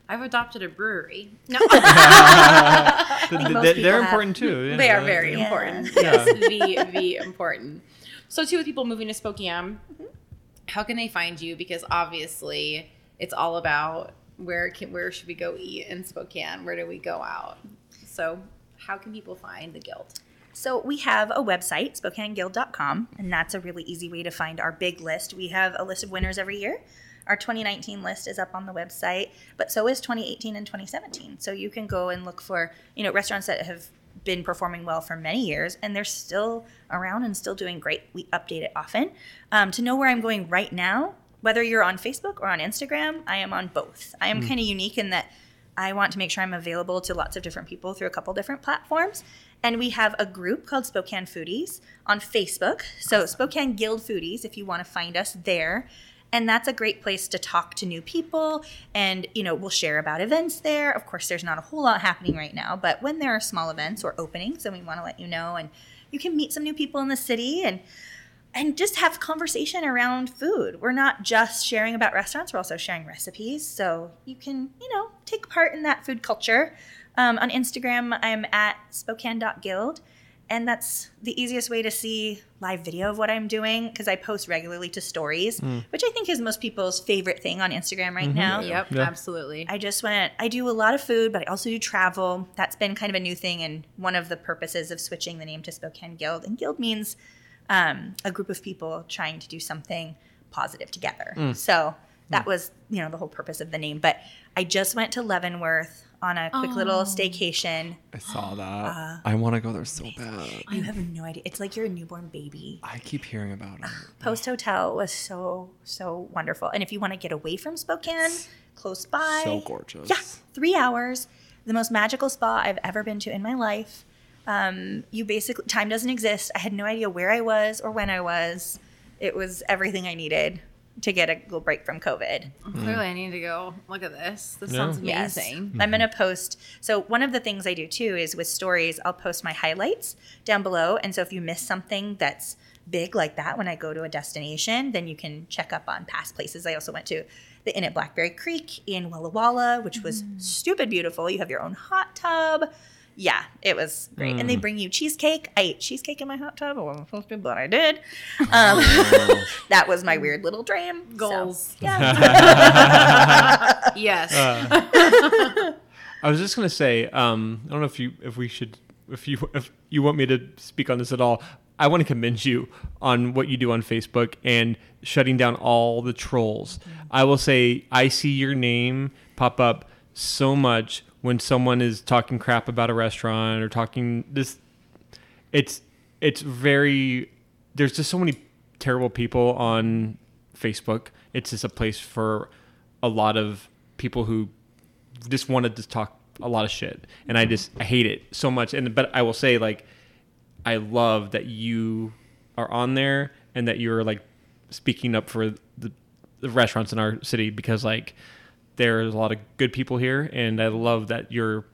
I've adopted a brewery. No, Th- most th- they're have. important too. yeah. they are very Yeah. important. Yeah. Yes, the the important. So too with people moving to Spokane, how can they find you? Because obviously it's all about where can where should we go eat in Spokane? Where do we go out? So how can people find the guild? So we have a website, SpokaneGuild.com, and that's a really easy way to find our big list. We have a list of winners every year. Our 2019 list is up on the website, but so is 2018 and 2017. So you can go and look for, you know, restaurants that have been performing well for many years and they're still around and still doing great. We update it often. Um, to know where I'm going right now, whether you're on Facebook or on Instagram, I am on both. I am kind of unique in that I want to make sure I'm available to lots of different people through a couple different platforms. And we have a group called Spokane Foodies on Facebook. So, Spokane Guild Foodies, if you want to find us there. And that's a great place to talk to new people. And, you know, we'll share about events there. Of course, there's not a whole lot happening right now, but when there are small events or openings, then we want to let you know. And you can meet some new people in the city and and just have conversation around food. We're not just sharing about restaurants, we're also sharing recipes. So you can, you know, take part in that food culture. Um, on Instagram, I'm at spokane.guild. And that's the easiest way to see live video of what I'm doing because I post regularly to stories, hmm. which I think is most people's favorite thing on Instagram right mm-hmm. now. Yep, Yeah. absolutely. I just went, I do a lot of food, but I also do travel. That's been kind of a new thing and one of the purposes of switching the name to Spokane Guild. And Guild means um, a group of people trying to do something positive together. Hmm. So That hmm. was, you know, the whole purpose of the name. But I just went to Leavenworth on a quick little staycation. I saw that. Uh, I want to go there so bad. You have no idea. It's like you're a newborn baby. I keep hearing about it. Post Hotel was so, so wonderful. And if you want to get away from Spokane, close by. So gorgeous. Yeah, three hours. The most magical spa I've ever been to in my life. Um, you basically, time doesn't exist. I had no idea where I was or when I was. It was everything I needed to get a little break from COVID. Mm-hmm. Clearly, I need to go look at this. This Yeah. sounds Yes. amazing. I'm going to post. So, one of the things I do too is with stories, I'll post my highlights down below. And so, if you miss something that's big like that when I go to a destination, then you can check up on past places. I also went to the Inn at Blackberry Creek in Walla Walla, which was mm. stupid beautiful. You have your own hot tub. Yeah, it was great. And they bring you cheesecake. I ate cheesecake in my hot tub. I wasn't supposed to, but I did. Um, that was my weird little dream. So, Goals. yeah. Yes. I was just gonna say, um, I don't know if you if we should if you if you want me to speak on this at all. I want to commend you on what you do on Facebook and shutting down all the trolls. I will say I see your name pop up so much when someone is talking crap about a restaurant or talking this it's it's very there's just so many terrible people on Facebook. It's just a place for a lot of people who just wanted to talk a lot of shit, and I just I hate it so much. And but I will say like I love that you are on there and that you're like speaking up for the, the restaurants in our city because like there's a lot of good people here, and I love that you're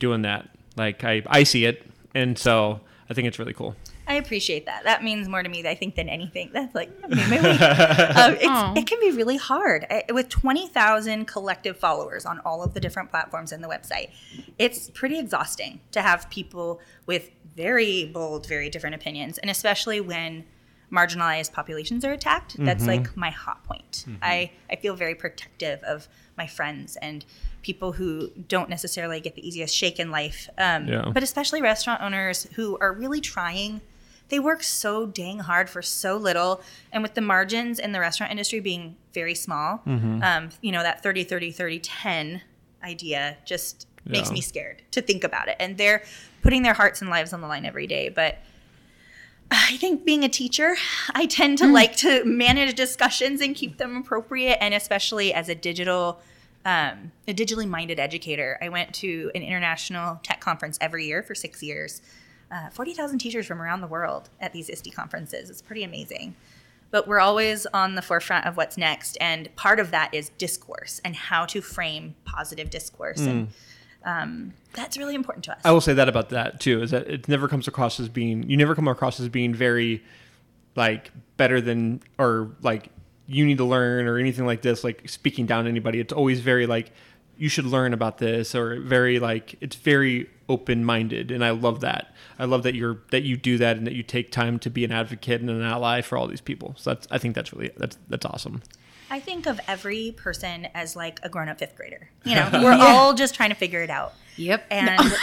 doing that. Like I I see it, and so I think it's really cool. I appreciate that. That means more to me, I think, than anything. That's like that made my week. um, it's, it can be really hard I, with twenty thousand collective followers on all of the different platforms and the website. It's pretty exhausting to have people with very bold, very different opinions, and especially when marginalized populations are attacked. That's like my hot point. I I feel very protective of my friends and people who don't necessarily get the easiest shake in life. Um, Yeah. But especially restaurant owners who are really trying. They work so dang hard for so little. And with the margins in the restaurant industry being very small, um, you know, that 30, 30, 30, 10 idea just makes me scared to think about it. And they're putting their hearts and lives on the line every day. But I think being a teacher, I tend to like to manage discussions and keep them appropriate, and especially as a digital, um, a digitally minded educator. I went to an international tech conference every year for six years. Uh, Forty thousand teachers from around the world at these ISTE conferences. It's pretty amazing. But we're always on the forefront of what's next, and part of that is discourse and how to frame positive discourse, and um, that's really important to us. I will say that about that too is that it never comes across as being you never come across as being very like better than or like you need to learn or anything like this like speaking down to anybody. It's always very like you should learn about this or very like it's very open minded and I love that. I love that you're that you do that and that you take time to be an advocate and an ally for all these people. So that's I think that's really that's that's awesome I think of every person as like a grown up fifth grader. You know, we're all just trying to figure it out. Yep. And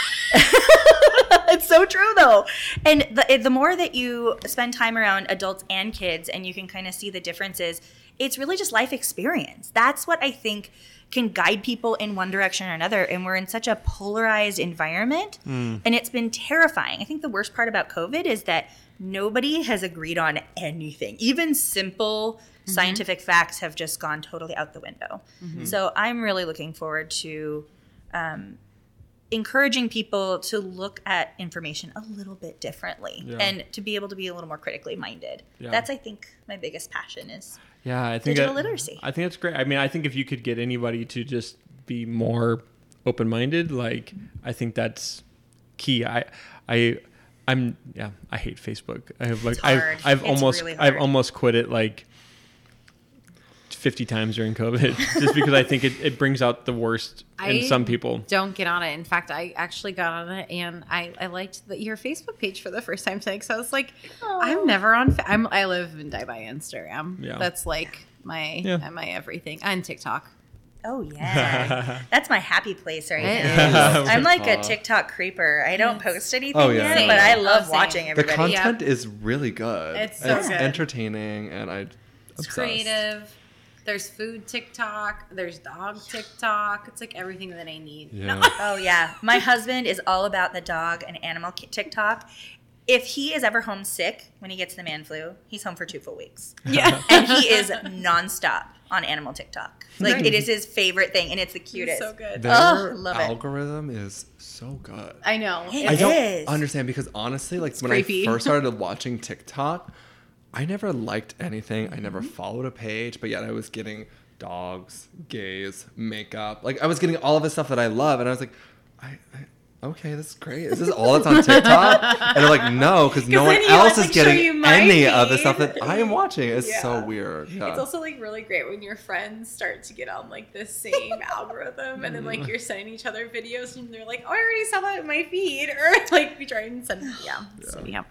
it's so true though. And the, the more that you spend time around adults and kids and you can kind of see the differences, it's really just life experience. That's what I think can guide people in one direction or another. And we're in such a polarized environment mm. and it's been terrifying. I think the worst part about COVID is that nobody has agreed on anything. Even simple Mm-hmm. scientific facts have just gone totally out the window. Mm-hmm. So I'm really looking forward to um, encouraging people to look at information a little bit differently Yeah. and to be able to be a little more critically minded. Yeah. That's, I think, my biggest passion is. Yeah, I think Digital that- literacy. I think that's great. I mean, I think if you could get anybody to just be more open-minded, like mm-hmm. I think that's key. I, I, I'm yeah. I hate Facebook. I have like It's I've. I've almost really I've almost quit it like. 50 times during COVID, just because I think it, it brings out the worst in some people. Don't get on it. In fact, I actually got on it and I, I liked the, your Facebook page for the first time today. So I was like, I'm never on. Fa- I'm I live and die by Instagram. Yeah. That's like my Yeah. my everything. And TikTok. Oh, yeah. That's my happy place right It now. is. I'm like a TikTok creeper. I don't post anything Oh, yeah. yet, but I Oh, love same. watching The everybody. content is really good. It's so good. entertaining, and I It's obsessed. creative. There's food TikTok. There's dog TikTok. It's like everything that I need. Yeah. Oh yeah, my husband is all about the dog and animal TikTok. If he is ever homesick when he gets the man flu, he's home for two full weeks, Yeah. and he is nonstop on animal TikTok. Like Right. it is his favorite thing, and it's the cutest. so good. Their Oh, love it. algorithm is so good. I know. It I It's- don't understand because honestly, like when creepy. I first started watching TikTok, I never liked anything. I Mm-hmm. never followed a page, but yet I was getting dogs, gays, makeup. Like I was getting all of the stuff that I love, and I was like, I, I okay, this is great. Is this all that's on TikTok? and they're like, no, because no one else is getting any of the stuff that I am watching. It's so weird. Yeah. It's also like really great when your friends start to get on like the same algorithm and then Mm. like you're sending each other videos and they're like, Oh, I already saw that in my feed or like we try and send yeah. So Yeah.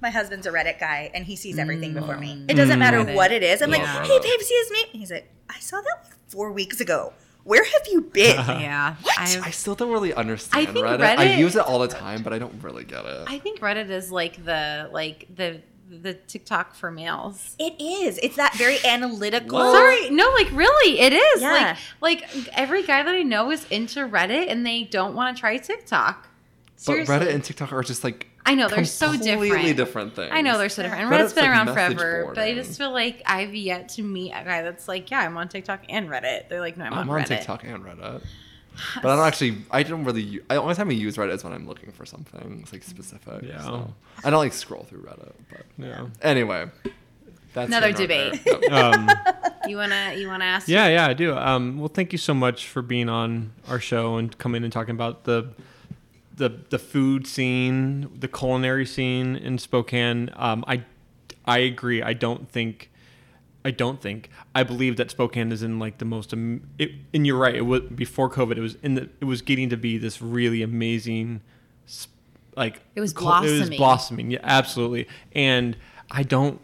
Yeah. My husband's a Reddit guy, and he sees everything before me. Mm. It doesn't matter Reddit. what it is. I'm like, hey, babe, see this meme? And he's like, I saw that like four weeks ago. Where have you been? Yeah. I I still don't really understand I think Reddit. I use it all the time, but I don't really get it. I think Reddit is like the like the the TikTok for males. it is. It's that very analytical. Sorry, no, like really, it is. Yeah. Like like every guy that I know is into Reddit and they don't want to try TikTok. Seriously. But Reddit and TikTok are just like I know they're so different. Completely different. different things. I know they're so different. And Reddit's Reddit's been like around message forever, but I just feel like I've yet to meet a guy that's like, yeah, I'm on TikTok and Reddit. They're like, no, I'm, on Reddit. I'm on on Reddit. TikTok and Reddit. But I don't actually. I don't really. u- I, the only time I use Reddit is when I'm looking for something it's like specific. Yeah. so. I don't like scroll through Reddit. But Yeah. anyway, that's Another here nor there. debate. Um, You wanna you wanna ask? yeah, yeah, I do. Um, well, thank you so much for being on our show and coming and talking about the the the food scene, the culinary scene in Spokane. Um, I I agree. I don't think I don't think I believe that Spokane is in like the most. Am- it, and you're right. It was before COVID. It was in the. It was getting to be this really amazing, like It was cul- It was blossoming. blossoming. Yeah, absolutely. And I don't.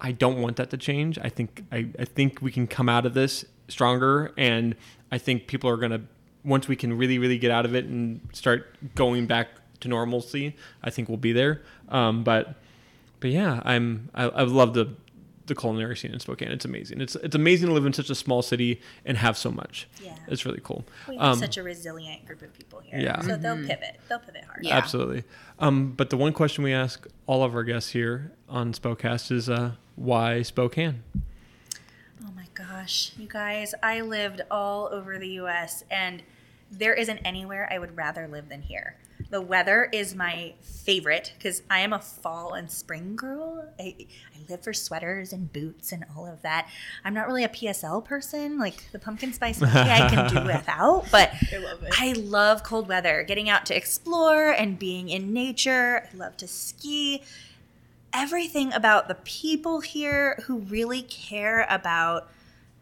I don't want that to change. I think. I, I think we can come out of this stronger, and I think people are gonna once we can really, really get out of it and start going back to normalcy. I think we'll be there. Um, but but yeah, I'm I, I love the the culinary scene in Spokane. It's amazing. It's it's amazing to live in such a small city and have so much. Yeah. it's really cool. We have Um, such a resilient group of people here. Yeah. So they'll pivot. They'll pivot hard. Yeah. Absolutely. Um, but the one question we ask all of our guests here on Spokecast is uh, why Spokane? Gosh, you guys, I lived all over the US and there isn't anywhere I would rather live than here. The weather is my favorite because I am a fall and spring girl. I, I live for sweaters and boots and all of that. I'm not really a PSL person. Like the pumpkin spice latte I can do without, but I love it. I love cold weather, getting out to explore and being in nature. I love to ski. Everything about the people here who really care about,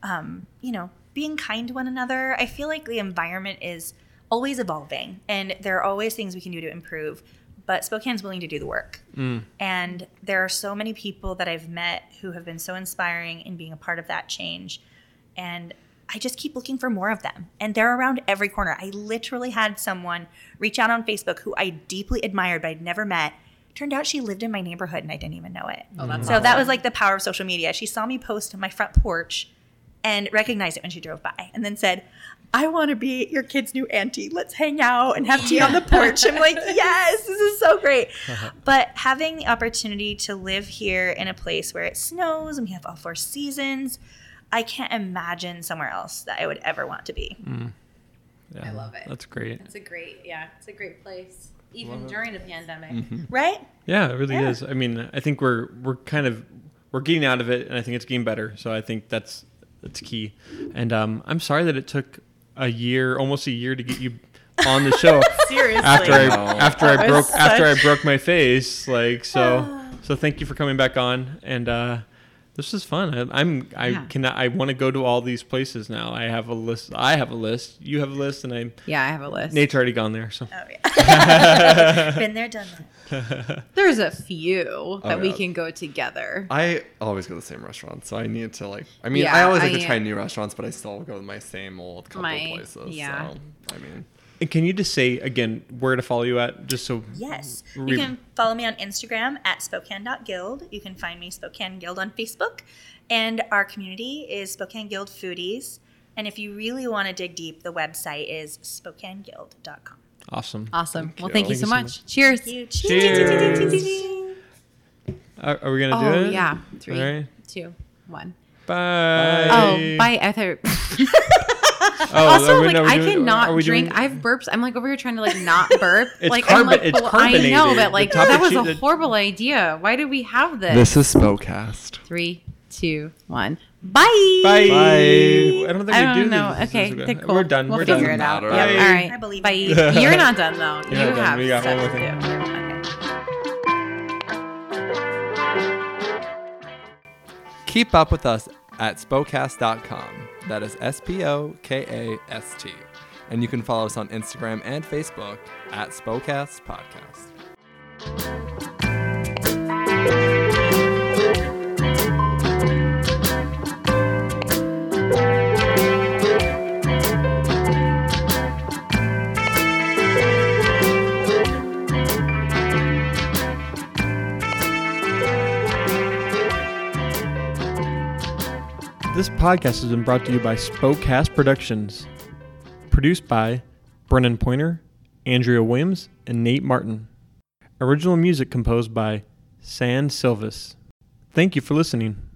um, you know, being kind to one another. I feel like the environment is always evolving and there are always things we can do to improve. But Spokane's willing to do the work. And there are so many people that I've met who have been so inspiring in being a part of that change. And I just keep looking for more of them. And they're around every corner. I literally had someone reach out on Facebook who I deeply admired but I'd never met. Turned out she lived in my neighborhood and I didn't even know it. Oh, that's so that was like the power of social media. She saw me post on my front porch and recognized it when she drove by and then said, I want to be your kid's new auntie. Let's hang out and have tea on the porch. I'm like, yes, this is so great. but having the opportunity to live here in a place where it snows and we have all four seasons, I can't imagine somewhere else that I would ever want to be. Yeah, I love it. That's great. It's a great, yeah, it's a great place, even during a pandemic. Mm-hmm. Right? Yeah, it really Yeah. is. I mean, I think we're we're kind of we're getting out of it, and I think it's getting better. So I think that's that's key. And um, I'm sorry that it took a year, almost a year, to get you on the show. Seriously. after I No. after I broke was after I broke my face, like so. so thank you for coming back on, and uh, this is fun. I, I'm I Yeah. cannot I want to go to all these places now. I have a list. I have a list. You have a list, and I Yeah, I have a list. Nate's already gone there. So Oh, yeah. Been there, done that. There's a few oh, that we can go together. I always go to the same restaurant, so I need to like. I mean, Yeah, I always like I- to try new restaurants, but I still go to my same old couple My- places. yeah. So I mean, And can you just say again where to follow you at, just so Yes. Re- You can follow me on Instagram at spokane.guild. You can find me Spokane Guild on Facebook. And our community is Spokane Guild Foodies. And if you really want to dig deep, the website is spokaneguild.com. awesome. Awesome. well, you. thank you Thank so you so much. Cheers. You Cheers. Are, are we gonna Oh do it? yeah. Three, All right. two, one. Bye. Oh, bye. I thought. Oh, Oh, also, we- like are we I doing- cannot are drink. doing- I have burps. I'm like over here trying to like not burp. It's like carb- I'm like, it's "Well, I know, but like that was cappuccino- a horrible idea. Why did we have this? This is Spokecast. Three, two, one. Bye. Bye. I don't think I we don't do know. this. Okay, This is they're cool. We're done. We'll We're figure done. it out. Matter. Yep. All right. I believe Bye. you. You're not done though. You're you not done. have We got one stuff more to thing. do. Keep up with us at spokecast.com. That is S P O K A S T. And you can follow us on Instagram and Facebook at Spokecast Podcast. This podcast has been brought to you by Spokecast Productions. Produced by Brennan Pointer, Andrea Williams, and Nate Martin. Original music composed by San Silvis. Thank you for listening.